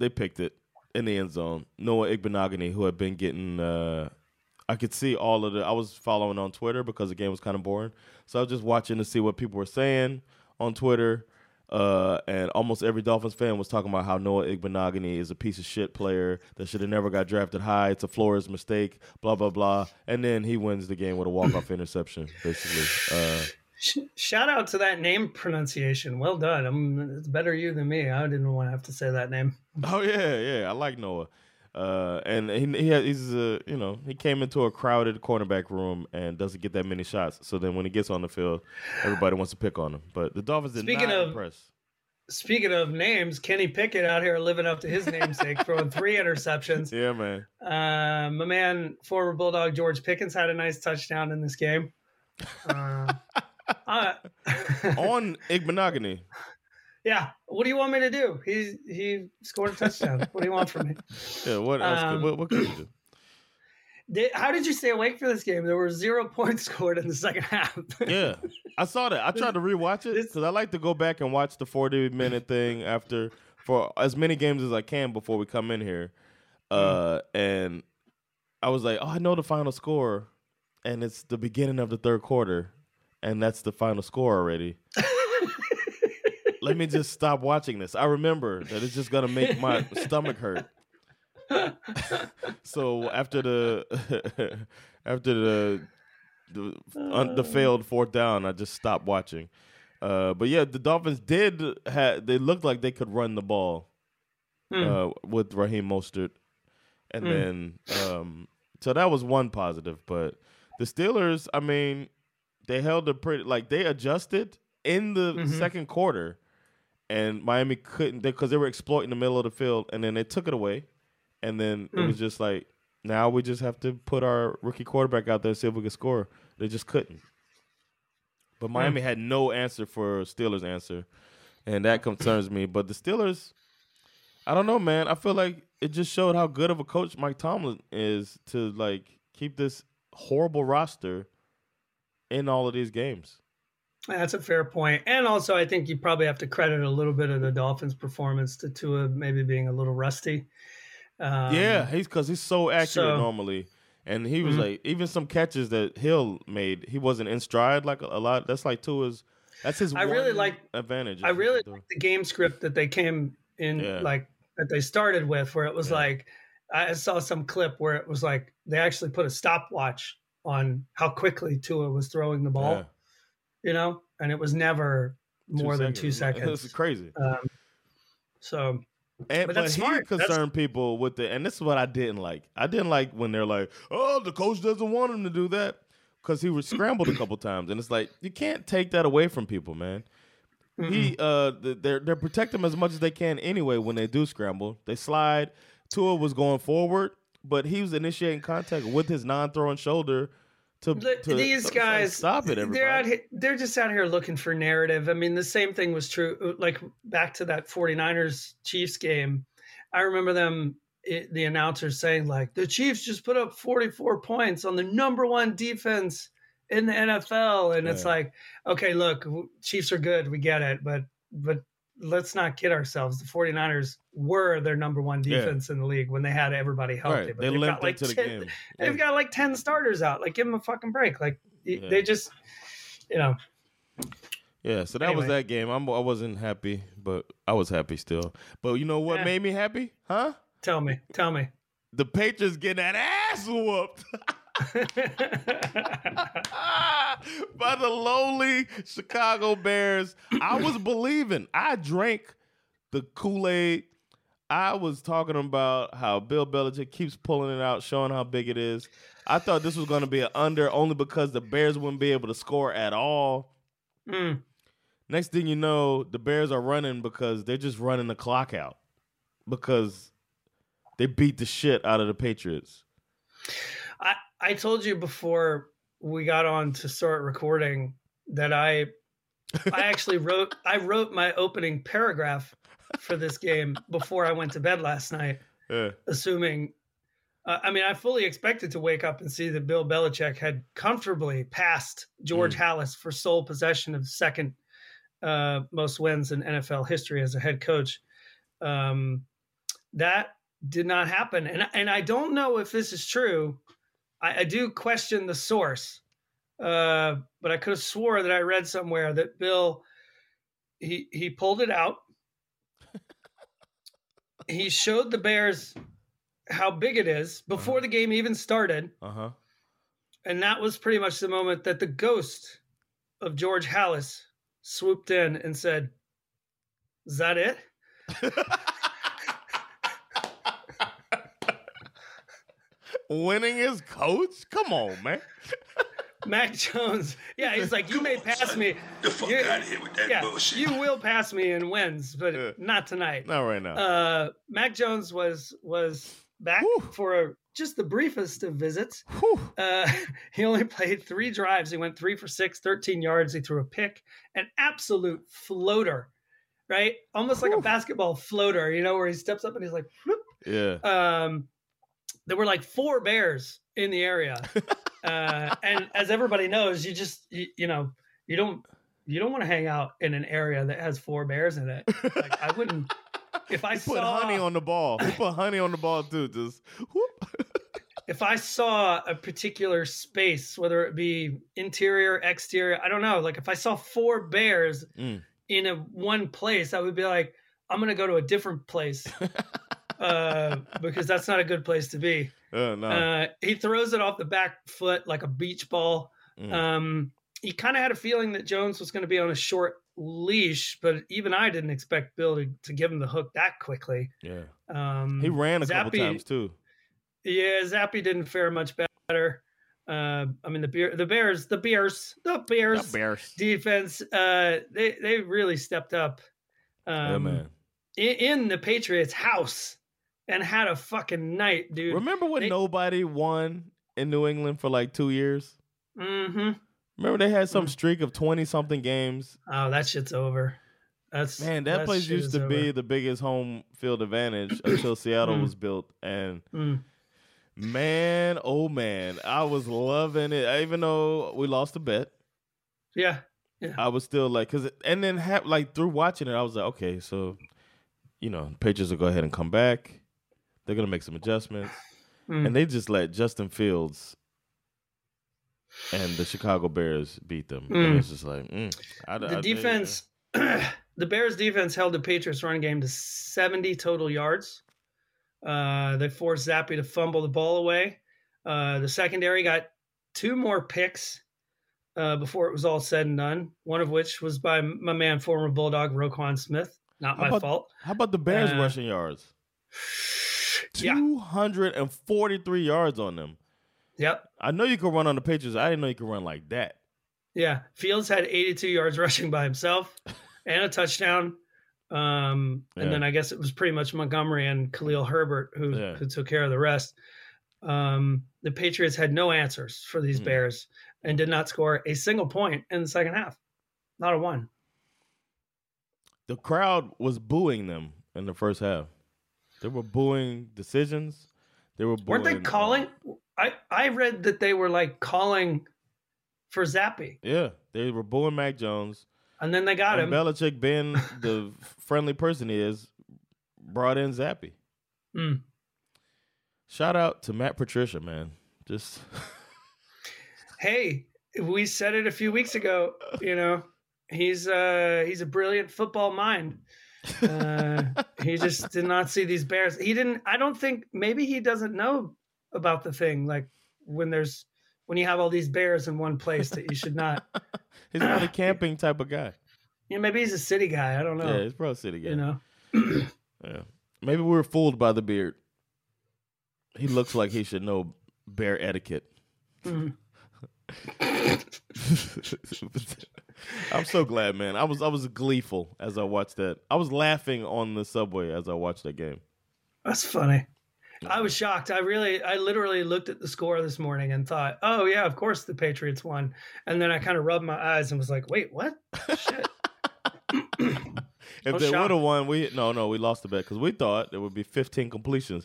They picked it in the end zone. Noah Igbinoghene, who had been getting, uh, I could see all of the. I was following on Twitter because the game was kind of boring, so I was just watching to see what people were saying on Twitter. Uh, and almost every Dolphins fan was talking about how Noah Igbinoghene is a piece of shit player that should have never got drafted high. It's a Flores mistake, blah blah blah. And then he wins the game with a walk off interception, basically. Uh, Shout out to that name pronunciation. Well done. I'm, it's better you than me. I didn't want to have to say that name. Oh yeah, yeah, I like Noah. Uh, and he, he had, he's a you know he came into a crowded cornerback room and doesn't get that many shots. So then when he gets on the field, everybody wants to pick on him. But the Dolphins did Speaking not of- impress. Speaking of names, Kenny Pickett out here living up to his namesake, throwing three interceptions. Yeah, man. Uh, my man, former Bulldog George Pickens, had a nice touchdown in this game. Uh, uh, on Igbinoghene. Yeah. What do you want me to do? He he scored a touchdown. What do you want from me? Yeah, what else? Um, could, what, what could you do? Did, how did you stay awake for this game? There were zero points scored in the second half. Yeah, I saw that. I tried to rewatch it because I like to go back and watch the forty minute thing after for as many games as I can before we come in here. Uh, and I was like, oh, I know the final score, and it's the beginning of the third quarter, and that's the final score already. Let me just stop watching this. I remember that it's just gonna make my stomach hurt. so after the after the the, un, the failed fourth down, I just stopped watching. Uh, but yeah, the Dolphins did have they looked like they could run the ball uh, with Raheem Mostert, and then um, so that was one positive. But the Steelers, I mean, they held a pretty like they adjusted in the second quarter, and Miami couldn't because they were exploiting the middle of the field, and then they took it away, and then it hmm. was just like now we just have to put our rookie quarterback out there and see if we can score. They just couldn't. But hmm. Miami had no answer for Steelers' answer, and that concerns me. But the Steelers, I don't know, man. I feel like it just showed how good of a coach Mike Tomlin is to like keep this horrible roster in all of these games. That's a fair point. And also, I think you probably have to credit a little bit of the Dolphins' performance to Tua maybe being a little rusty. Um, yeah, he's because he's so accurate so- normally, and he Mm-hmm. was like even some catches that Hill made, he wasn't in stride like a, a lot. That's like Tua's. That's his. I really like- advantage. I really like the game script that they came in, Yeah. like that they started with, where it was Yeah. like, I saw some clip where it was like they actually put a stopwatch on how quickly Tua was throwing the ball, Yeah. You know, and it was never more than two seconds. It's seconds. crazy. Um, So And, But but that's he smart. That's- concerned people with the, and this is what I didn't like. I didn't like when they're like, "Oh, the coach doesn't want him to do that," because he was scrambled a couple times, and it's like you can't take that away from people, man. He, uh, they're they're protect him as much as they can anyway when they do scramble. They slide. Tua was going forward, but he was initiating contact with his non-throwing shoulder to, to these to- guys stop it. Everybody. they're out here, they're just out here looking for narrative i mean the same thing was true uh, like back to that 49ers chiefs game i remember them it, the announcers saying like the chiefs just put up 44 points on the number one defense in the nfl and it's like okay look chiefs are good we get it but but let's not kid ourselves the 49ers were their number one Yeah. defense in the league when they had everybody healthy right. but They they've got, like, into the 10 game. They've got like 10 starters out. Like, give them a fucking break. Like, Yeah. they just, you know, Yeah, so that was that game. I'm, I wasn't happy, but I was happy still. But you know what Yeah. made me happy? Huh? tell me, tell me. The Patriots getting that ass whooped by the lowly Chicago Bears. I was believing. I drank the Kool Aid. I was talking about how Bill Belichick keeps pulling it out, showing how big it is. I thought this was going to be an under only because the Bears wouldn't be able to score at all. Mm. Next thing you know, the Bears are running because they're just running the clock out because they beat the shit out of the Patriots. I, I told you before we got on to start recording that I, I actually wrote, I wrote my opening paragraph for this game before I went to bed last night, Yeah. assuming. Uh, I mean, I fully expected to wake up and see that Bill Belichick had comfortably passed George Halas for sole possession of second uh, most wins in NFL history as a head coach. Um, that did not happen, and and I don't know if this is true. I, I do question the source, uh, but I could have swore that I read somewhere that Bill he he pulled it out. he showed the Bears how big it is before the game even started. Uh huh. And that was pretty much the moment that the ghost of George Halas swooped in and said, Is that it? Winning his coach? Come on, man. Mac Jones. Yeah, he's like, You may pass me. The fuck You- out of here with that yeah, bullshit. you will pass me in wins, but Yeah. not tonight. Not right now. Uh, Mac Jones was was back Whew. for a, just the briefest of visits. Uh, he only played three drives. He went three for six, 13 yards. He threw a pick, an absolute floater, right? Almost like a basketball floater, you know, where he steps up and he's like, whoop. Yeah. um, there were like four bears in the area. uh, and as everybody knows, you just, you, you know, you don't, you don't want to hang out in an area that has four bears in it. Like I wouldn't, if I put saw honey on the ball. He put honey on the ball too. Just whoop. if I saw a particular space, whether it be interior, exterior, I don't know. Like if I saw four bears Mm. in a one place, I would be like, I'm gonna go to a different place uh, because that's not a good place to be. Uh, no. Uh, he throws it off the back foot like a beach ball. Mm. Um, he kind of had a feeling that Jones was going to be on a short leash, but even I didn't expect Bill to, to give him the hook that quickly. yeah. Um, He ran a couple Zappe- times too. yeah, Zappe didn't fare much better. Uh, I mean, the beer, the Bears, the Bears, the Bears, The Bears. defense. Uh, they they really stepped up. Um, yeah, man. In, in the Patriots' house and had a fucking night, dude. Remember when they- nobody won in New England for like two years? Mm-hmm. Remember they had some Mm. streak of twenty something games. Oh, that shit's over. That's Man, that, place used to be the biggest home field advantage until Seattle Mm. was built. And Mm. man, oh man, I was loving it. Even though we lost a bet, Yeah, I was still like, cause, and then ha- like through watching it, I was like, okay, so you know, Patriots will go ahead and come back. They're gonna make some adjustments, Mm. and they just let Justin Fields and the Chicago Bears beat them. And Mm. it's just like mm, I, the I- defense. the Bears' defense held the Patriots' run game to 70 total yards. Uh, they forced Zappe to fumble the ball away. Uh, the secondary got two more picks uh, before it was all said and done. One of which was by my man, former Bulldog Roquan Smith. Not How my about- fault. How about the Bears Uh, rushing yards? Yeah. 243 yards on them. Yep. I know you could run on the Patriots. I didn't know you could run like that. Yeah. Fields had 82 yards rushing by himself and a touchdown. Um, and Yeah. then I guess it was pretty much Montgomery and Khalil Herbert who, Yeah. who took care of the rest. Um, the Patriots had no answers for these Mm. Bears and did not score a single point in the second half. Not a one. The crowd was booing them in the first half. They were booing decisions. They were booing, Weren't they uh, calling? I, I read that they were like calling for Zappe, yeah, they were booing Mac Jones. and then they got and him. Belichick, being the friendly person he is, brought in Zappe. Mm. Shout out to Matt Patricia, man. Just hey, we said it a few weeks ago. You know, he's uh he's a brilliant football mind. Uh, he just did not see these bears. He didn't. I don't think. Maybe he doesn't know about the thing. Like when there's when you have all these bears in one place that you should not. he's not a camping type of guy. Know, maybe he's a city guy. I don't know. Yeah, he's probably a city guy. you know. Yeah. Maybe we were fooled by the beard. He looks like he should know bear etiquette. Mhm. I'm so glad, man. I was I was gleeful as I watched that. I was laughing on the subway as I watched that game. That's funny. I was shocked. I really, I literally looked at the score this morning and thought, "Oh yeah, of course the Patriots won." And then I kind of rubbed my eyes and was like, "Wait, what? Shit." If they would have won, we no no we lost the bet because we thought there would be 15 completions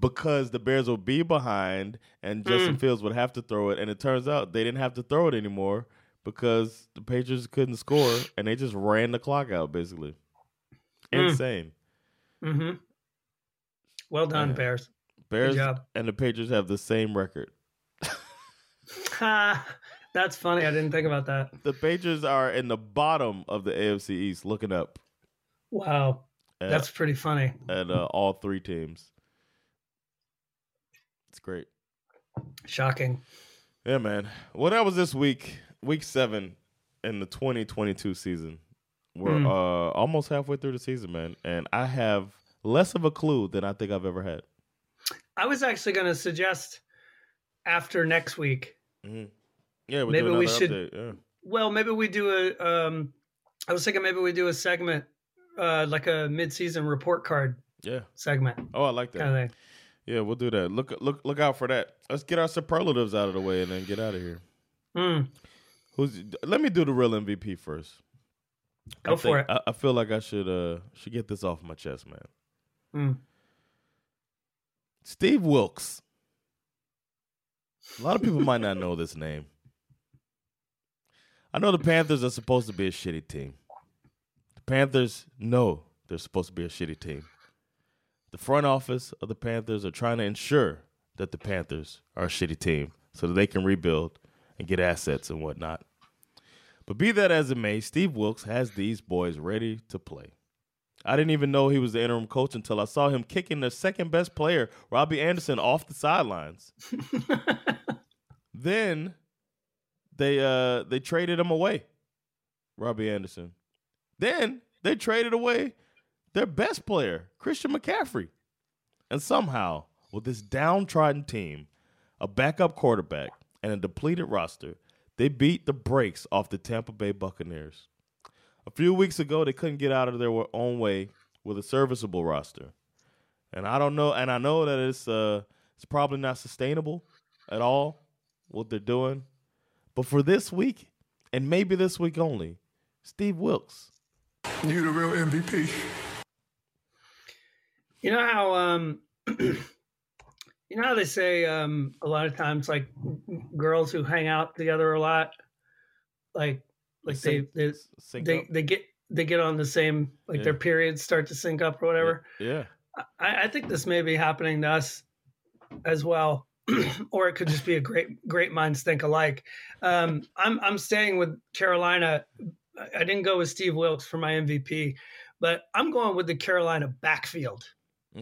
because the Bears would be behind and Justin Mm. Fields would have to throw it, and it turns out they didn't have to throw it anymore because the Patriots couldn't score and they just ran the clock out basically. Mm. Insane. hmm Well done, Yeah. Bears. Bears job. and the Patriots have the same record. Ha, That's funny. I didn't think about that. The Patriots are in the bottom of the AFC East, looking up Wow, at, that's pretty funny. And uh, all three teams. It's great. Shocking. Yeah, man. Well, that was this week, week seven in the 2022 season. We're Hmm. uh, almost halfway through the season, man, and I have less of a clue than I think I've ever had. I was actually going to suggest after next week. Yeah, we'll Maybe we should- Yeah. Well, maybe we do a. Um, I was thinking maybe we do a segment, uh, like a mid-season report card Yeah. segment Oh, I like that. kind of thing. Yeah, we'll do that. Look, look, look out for that. Let's get our superlatives out of the way and then get out of here. Mm, Who's? Let me do the real MVP first. Go I for think- it. I, I feel like I should uh should get this off my chest, man. mm. Steve Wilkes. A lot of people might not know this name. I know the Panthers are supposed to be a shitty team. The Panthers know they're supposed to be a shitty team. The front office of the Panthers are trying to ensure that the Panthers are a shitty team so that they can rebuild and get assets and whatnot. But be that as it may, Steve Wilkes has these boys ready to play. I didn't even know he was the interim coach until I saw him kicking their second best player, Robbie Anderson, off the sidelines. then they uh they traded him away, Robbie Anderson. Then they traded away their best player, Christian McCaffrey. And somehow, with this downtrodden team, a backup quarterback, and a depleted roster, they beat the brakes off the Tampa Bay Buccaneers. A few weeks ago, they couldn't get out of their own way with a serviceable roster. And I don't know, and I know that it's uh it's probably not sustainable at all what they're doing. But for this week, and maybe this week only, Steve Wilkes. you're the real MVP. You know how um you know how they say um a lot of times like girls who hang out together a lot like like they they they, they get they get on the same like their periods start to sync up or whatever. Yeah. I, I think this may be happening to us as well. or it could just be a great great minds think alike. Um, I'm I'm staying with Carolina. I- I didn't go with Steve Wilkes for my MVP, but I'm going with the Carolina backfield.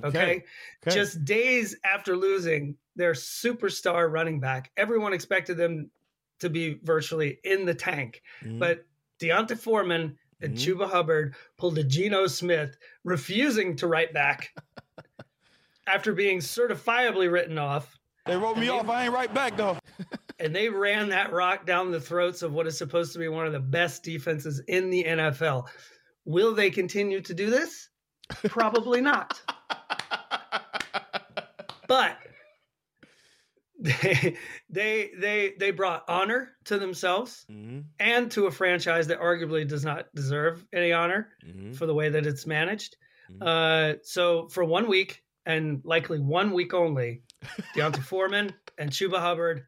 Okay. Okay. Just days after losing their superstar running back, everyone expected them to be virtually in the tank. Mhm. But D'Onta Foreman and Mhm. Chuba Hubbard pulled a Geno Smith, refusing to write back after being certifiably written off. They wrote me off. I ain't right back though. And they ran that rock down the throats of what is supposed to be one of the best defenses in the NFL. Will they continue to do this? Probably not. But they they they they brought honor to themselves Mhm. and to a franchise that arguably does not deserve any honor Mhm. for the way that it's managed. Mhm. Uh, so for one week and likely one week only, D'Onta Foreman and Chuba Hubbard,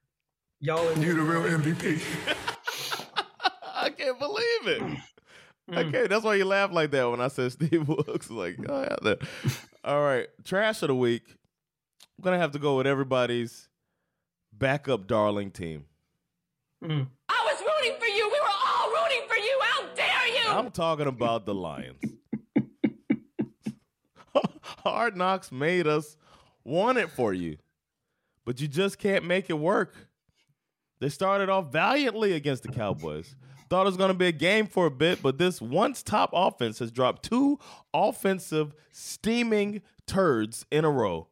y'all in You the real MVP. I can't believe it. Mm. Okay, that's why you laugh like that when I said Steve Wilkes. Like, oh yeah. All right, trash of the week. I'm gonna have to go with everybody's backup darling team. Mm. I was rooting for you. We were all rooting for you. How dare you? I'm talking about the Lions. Hard Knocks made us want it for you, but you just can't make it work. They started off valiantly against the Cowboys. Thought it was going to be a game for a bit, but this once top offense has dropped two offensive steaming turds in a row.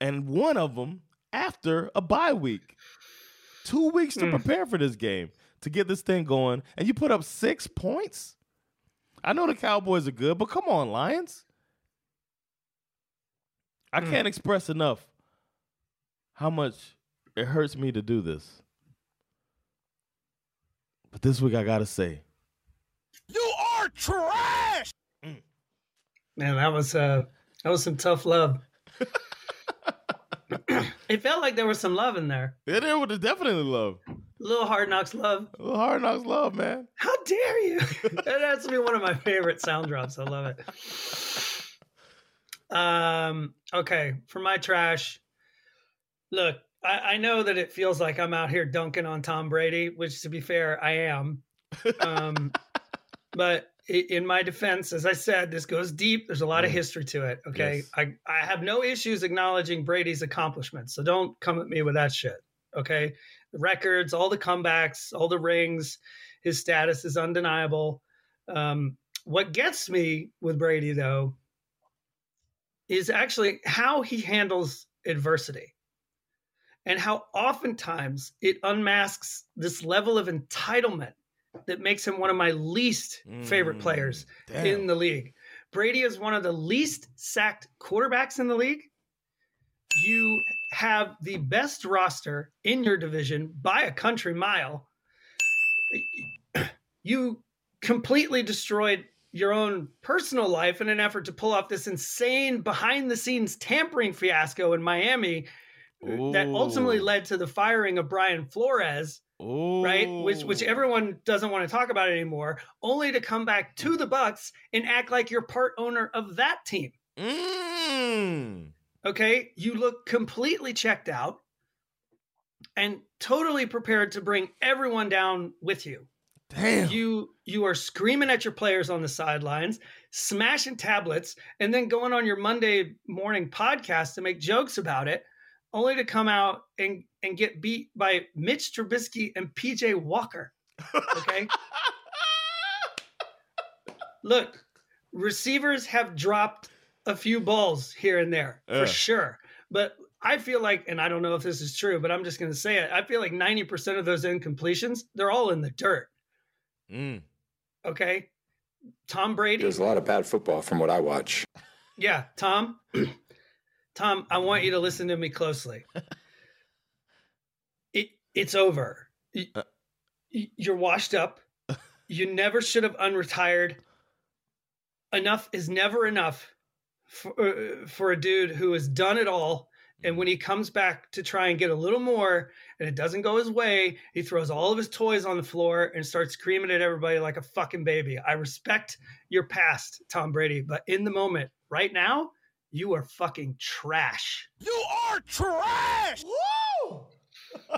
And one of them after a bye week. Two weeks to Mm. prepare for this game to get this thing going, and you put up six points? I know the Cowboys are good, but come on, Lions. I Mm. can't express enough how much it hurts me to do this. But this week I gotta say, You are trash. Man, that was uh that was some tough love. it felt like there was some love in there. it, it would definitely love. A little hard knocks love. A little hard knocks love, man. How dare you? that has to be one of my favorite sound drops. I love it. Um, okay, for my trash. Look, I, I know that it feels like I'm out here dunking on Tom Brady, which to be fair, I am. Um, but in my defense, as I said, this goes deep. There's a lot of history to it. Okay. Yes. I, I have no issues acknowledging Brady's accomplishments. So don't come at me with that shit. Okay. The records, all the comebacks, all the rings, his status is undeniable. Um, what gets me with Brady, though, is actually how he handles adversity and how oftentimes it unmasks this level of entitlement that makes him one of my least favorite Mm, players damn. in the league. Brady is one of the least sacked quarterbacks in the league. You have the best roster in your division by a country mile. You completely destroyed your own personal life in an effort to pull off this insane behind the scenes tampering fiasco in Miami that ultimately led to the firing of Brian Flores right? Which which everyone doesn't want to talk about anymore only to come back to the bucks and act like you're part owner of that team. Mm. okay? You look completely checked out and totally prepared to bring everyone down with you. Damn. you you are screaming at your players on the sidelines smashing tablets and then going on your monday morning podcast to make jokes about it only to come out and and get beat by mitch trubisky and pj walker okay look receivers have dropped a few balls here and there for Yeah. sure but i feel like and i don't know if this is true but i'm just going to say it i feel like 90% of those incompletions they're all in the dirt Mm. okay tom brady There's a lot of bad football from what I watch. yeah tom tom i want you to listen to me closely. It it's over. Uh. you're washed up. You never should have unretired. Enough is never enough for, uh, for a dude who has done it all and when he comes back to try and get a little more and it doesn't go his way he throws all of his toys on the floor and starts screaming at everybody like a fucking baby. I respect your past tom brady but in the moment right now you are fucking trash You are trash. Woo!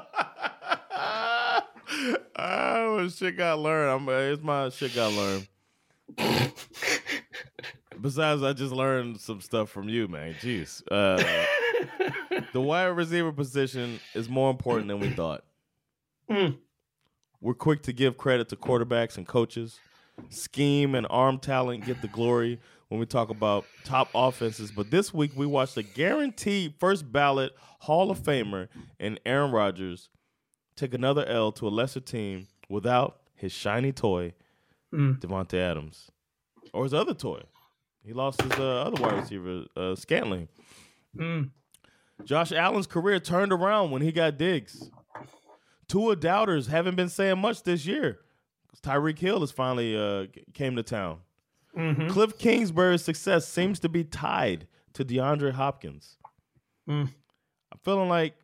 oh, shit got learned. I'm, it's my shit got learned. Besides, I just learned some stuff from you, man. Jeez. Uh, the wide receiver position is more important than we thought. Mm. We're quick to give credit to quarterbacks and coaches, scheme and arm talent get the glory when we talk about top offenses. But this week we watched a guaranteed first ballot Hall of Famer and Aaron Rodgers take another L to a lesser team without his shiny toy, Mm. Davante Adams, or his other toy. He lost his uh, other wide receiver, uh, Scantling. Mm. Josh Allen's career turned around when he got Diggs. Tua doubters haven't been saying much this year. Tyreek Hill has finally uh, came to town. Mhm. Cliff Kingsbury's success seems to be tied to DeAndre Hopkins. Mm. I'm feeling like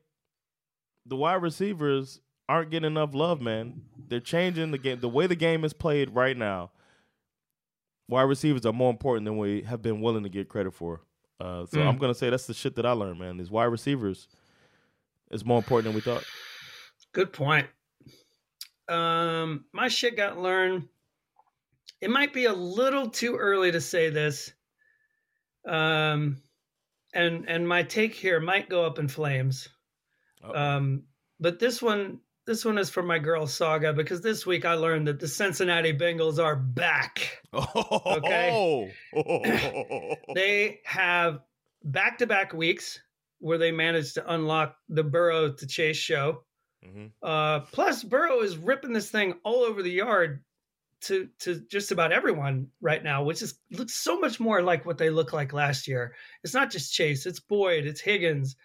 the wide receivers aren't getting enough love, man. They're changing the game. The way the game is played right now, wide receivers are more important than we have been willing to get credit for. Uh, so Mm. I'm gonna say that's the shit that I learned, man. These wide receivers is more important than we thought. Good point. Um, my shit got learned. It might be a little too early to say this. Um, and and my take here might go up in flames. Um, but this one, this one is for my girl Saga because this week I learned that the Cincinnati Bengals are back. Okay. they have back to back weeks where they managed to unlock the Burrow to Chase show. Mm-hmm. Uh, plus, Burrow is ripping this thing all over the yard to to just about everyone right now, which is looks so much more like what they look like last year. It's not just Chase, it's Boyd, it's Higgins.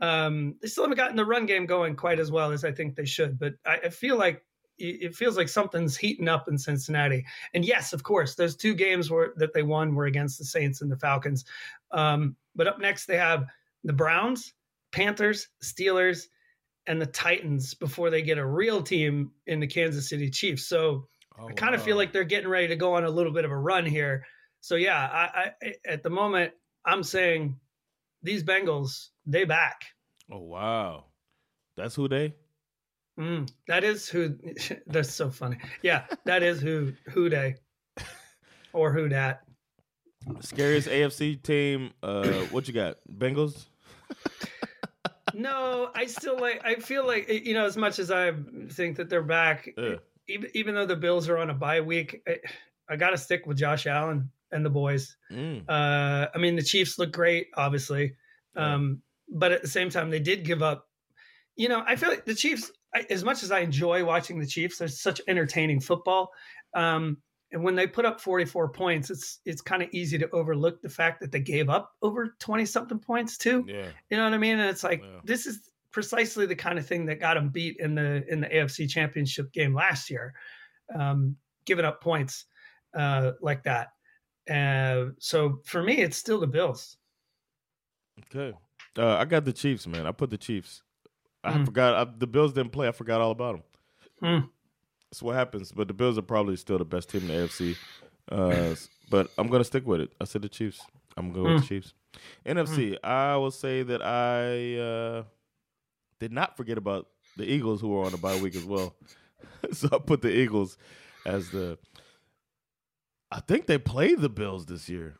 Um, they still haven't gotten the run game going quite as well as I think they should, but I, I feel like it feels like something's heating up in Cincinnati. And yes, of course, those two games were that they won were against the Saints and the Falcons. Um, but up next they have the Browns, Panthers, Steelers, and the Titans before they get a real team in the Kansas City Chiefs. So Oh, I kind of feel like they're getting ready to go on a little bit of a run here. So yeah, I, I at the moment I'm saying these Bengals they back. Oh wow, that's who they. Mm, that is who. That's so funny. Yeah, that is who who they or who that. Scariest AFC team. Uh, what you got? Bengals. No, I still like. I feel like you know, as much as I think that they're back, Yeah. Even even though the Bills are on a bye week, I, I got to stick with Josh Allen and the boys. Mm. Uh, I mean, the Chiefs look great, obviously, um, but at the same time, they did give up. You know, I feel like the Chiefs, I, as much as I enjoy watching the Chiefs, there's such entertaining football. Um, and when they put up 44 points, it's it's kind of easy to overlook the fact that they gave up over 20 something points too. Yeah. You know what I mean? And it's like Yeah. this is precisely the kind of thing that got them beat in the in the AFC Championship game last year, um, giving up points uh, like that. Uh, so for me, it's still the Bills. Okay. Uh, I got the Chiefs, man. I put the Chiefs. I Mm. forgot I, the Bills didn't play. I forgot all about them. Hmm. That's what happens. But the Bills are probably still the best team in the AFC. Uh, but I'm gonna stick with it. I said the Chiefs. I'm going with the Mm. Chiefs. NFC. I will say that I uh, did not forget about the Eagles, who were on a bye week as well. so I put the Eagles as the. I think they played the Bills this year.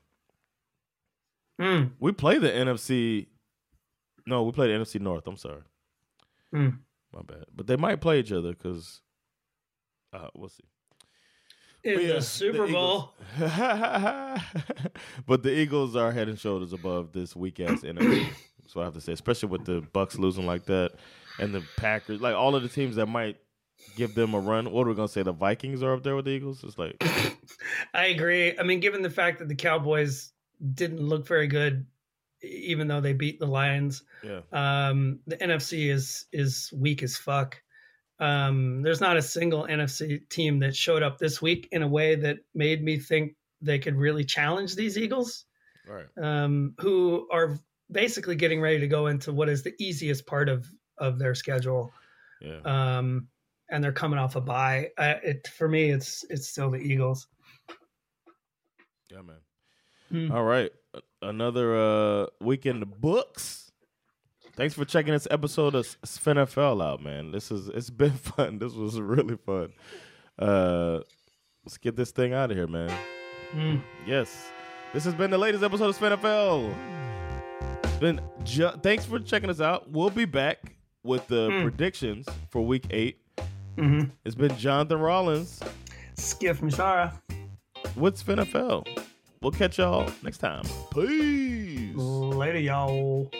Mm. We play the NFC. No, we play the NFC North. I'm sorry. Mm. My bad. But they might play each other because uh, we'll see. In yeah, the Super the Bowl. But the Eagles are head and shoulders above this weak ass NFC. That's what I have to say, especially with the Bucks losing like that, and the Packers, like all of the teams that might give them a run. What are we gonna say? The Vikings are up there with the Eagles. It's like I agree. I mean, given the fact that the Cowboys didn't look very good, even though they beat the Lions, yeah, um, the NFC is is weak as fuck. Um, there's not a single NFC team that showed up this week in a way that made me think they could really challenge these Eagles, right. um, who are basically getting ready to go into what is the easiest part of of their schedule. Yeah. Um, and they're coming off a bye. Uh, it for me, it's it's still the Eagles. Yeah, man. Hmm. All right. Another uh week in the books. Thanks for checking this episode of NFL out, man. This is it's been fun. This was really fun. Uh let's get this thing out of here, man. Mm. Yes. This has been the latest episode of NFL. It's been ju- thanks for checking us out. We'll be back with the Mm. predictions for week 8. Mhm. It's been Jonathan Rollins. Skiff Mishara. with NFL. We'll catch y'all next time. Peace. Later, y'all.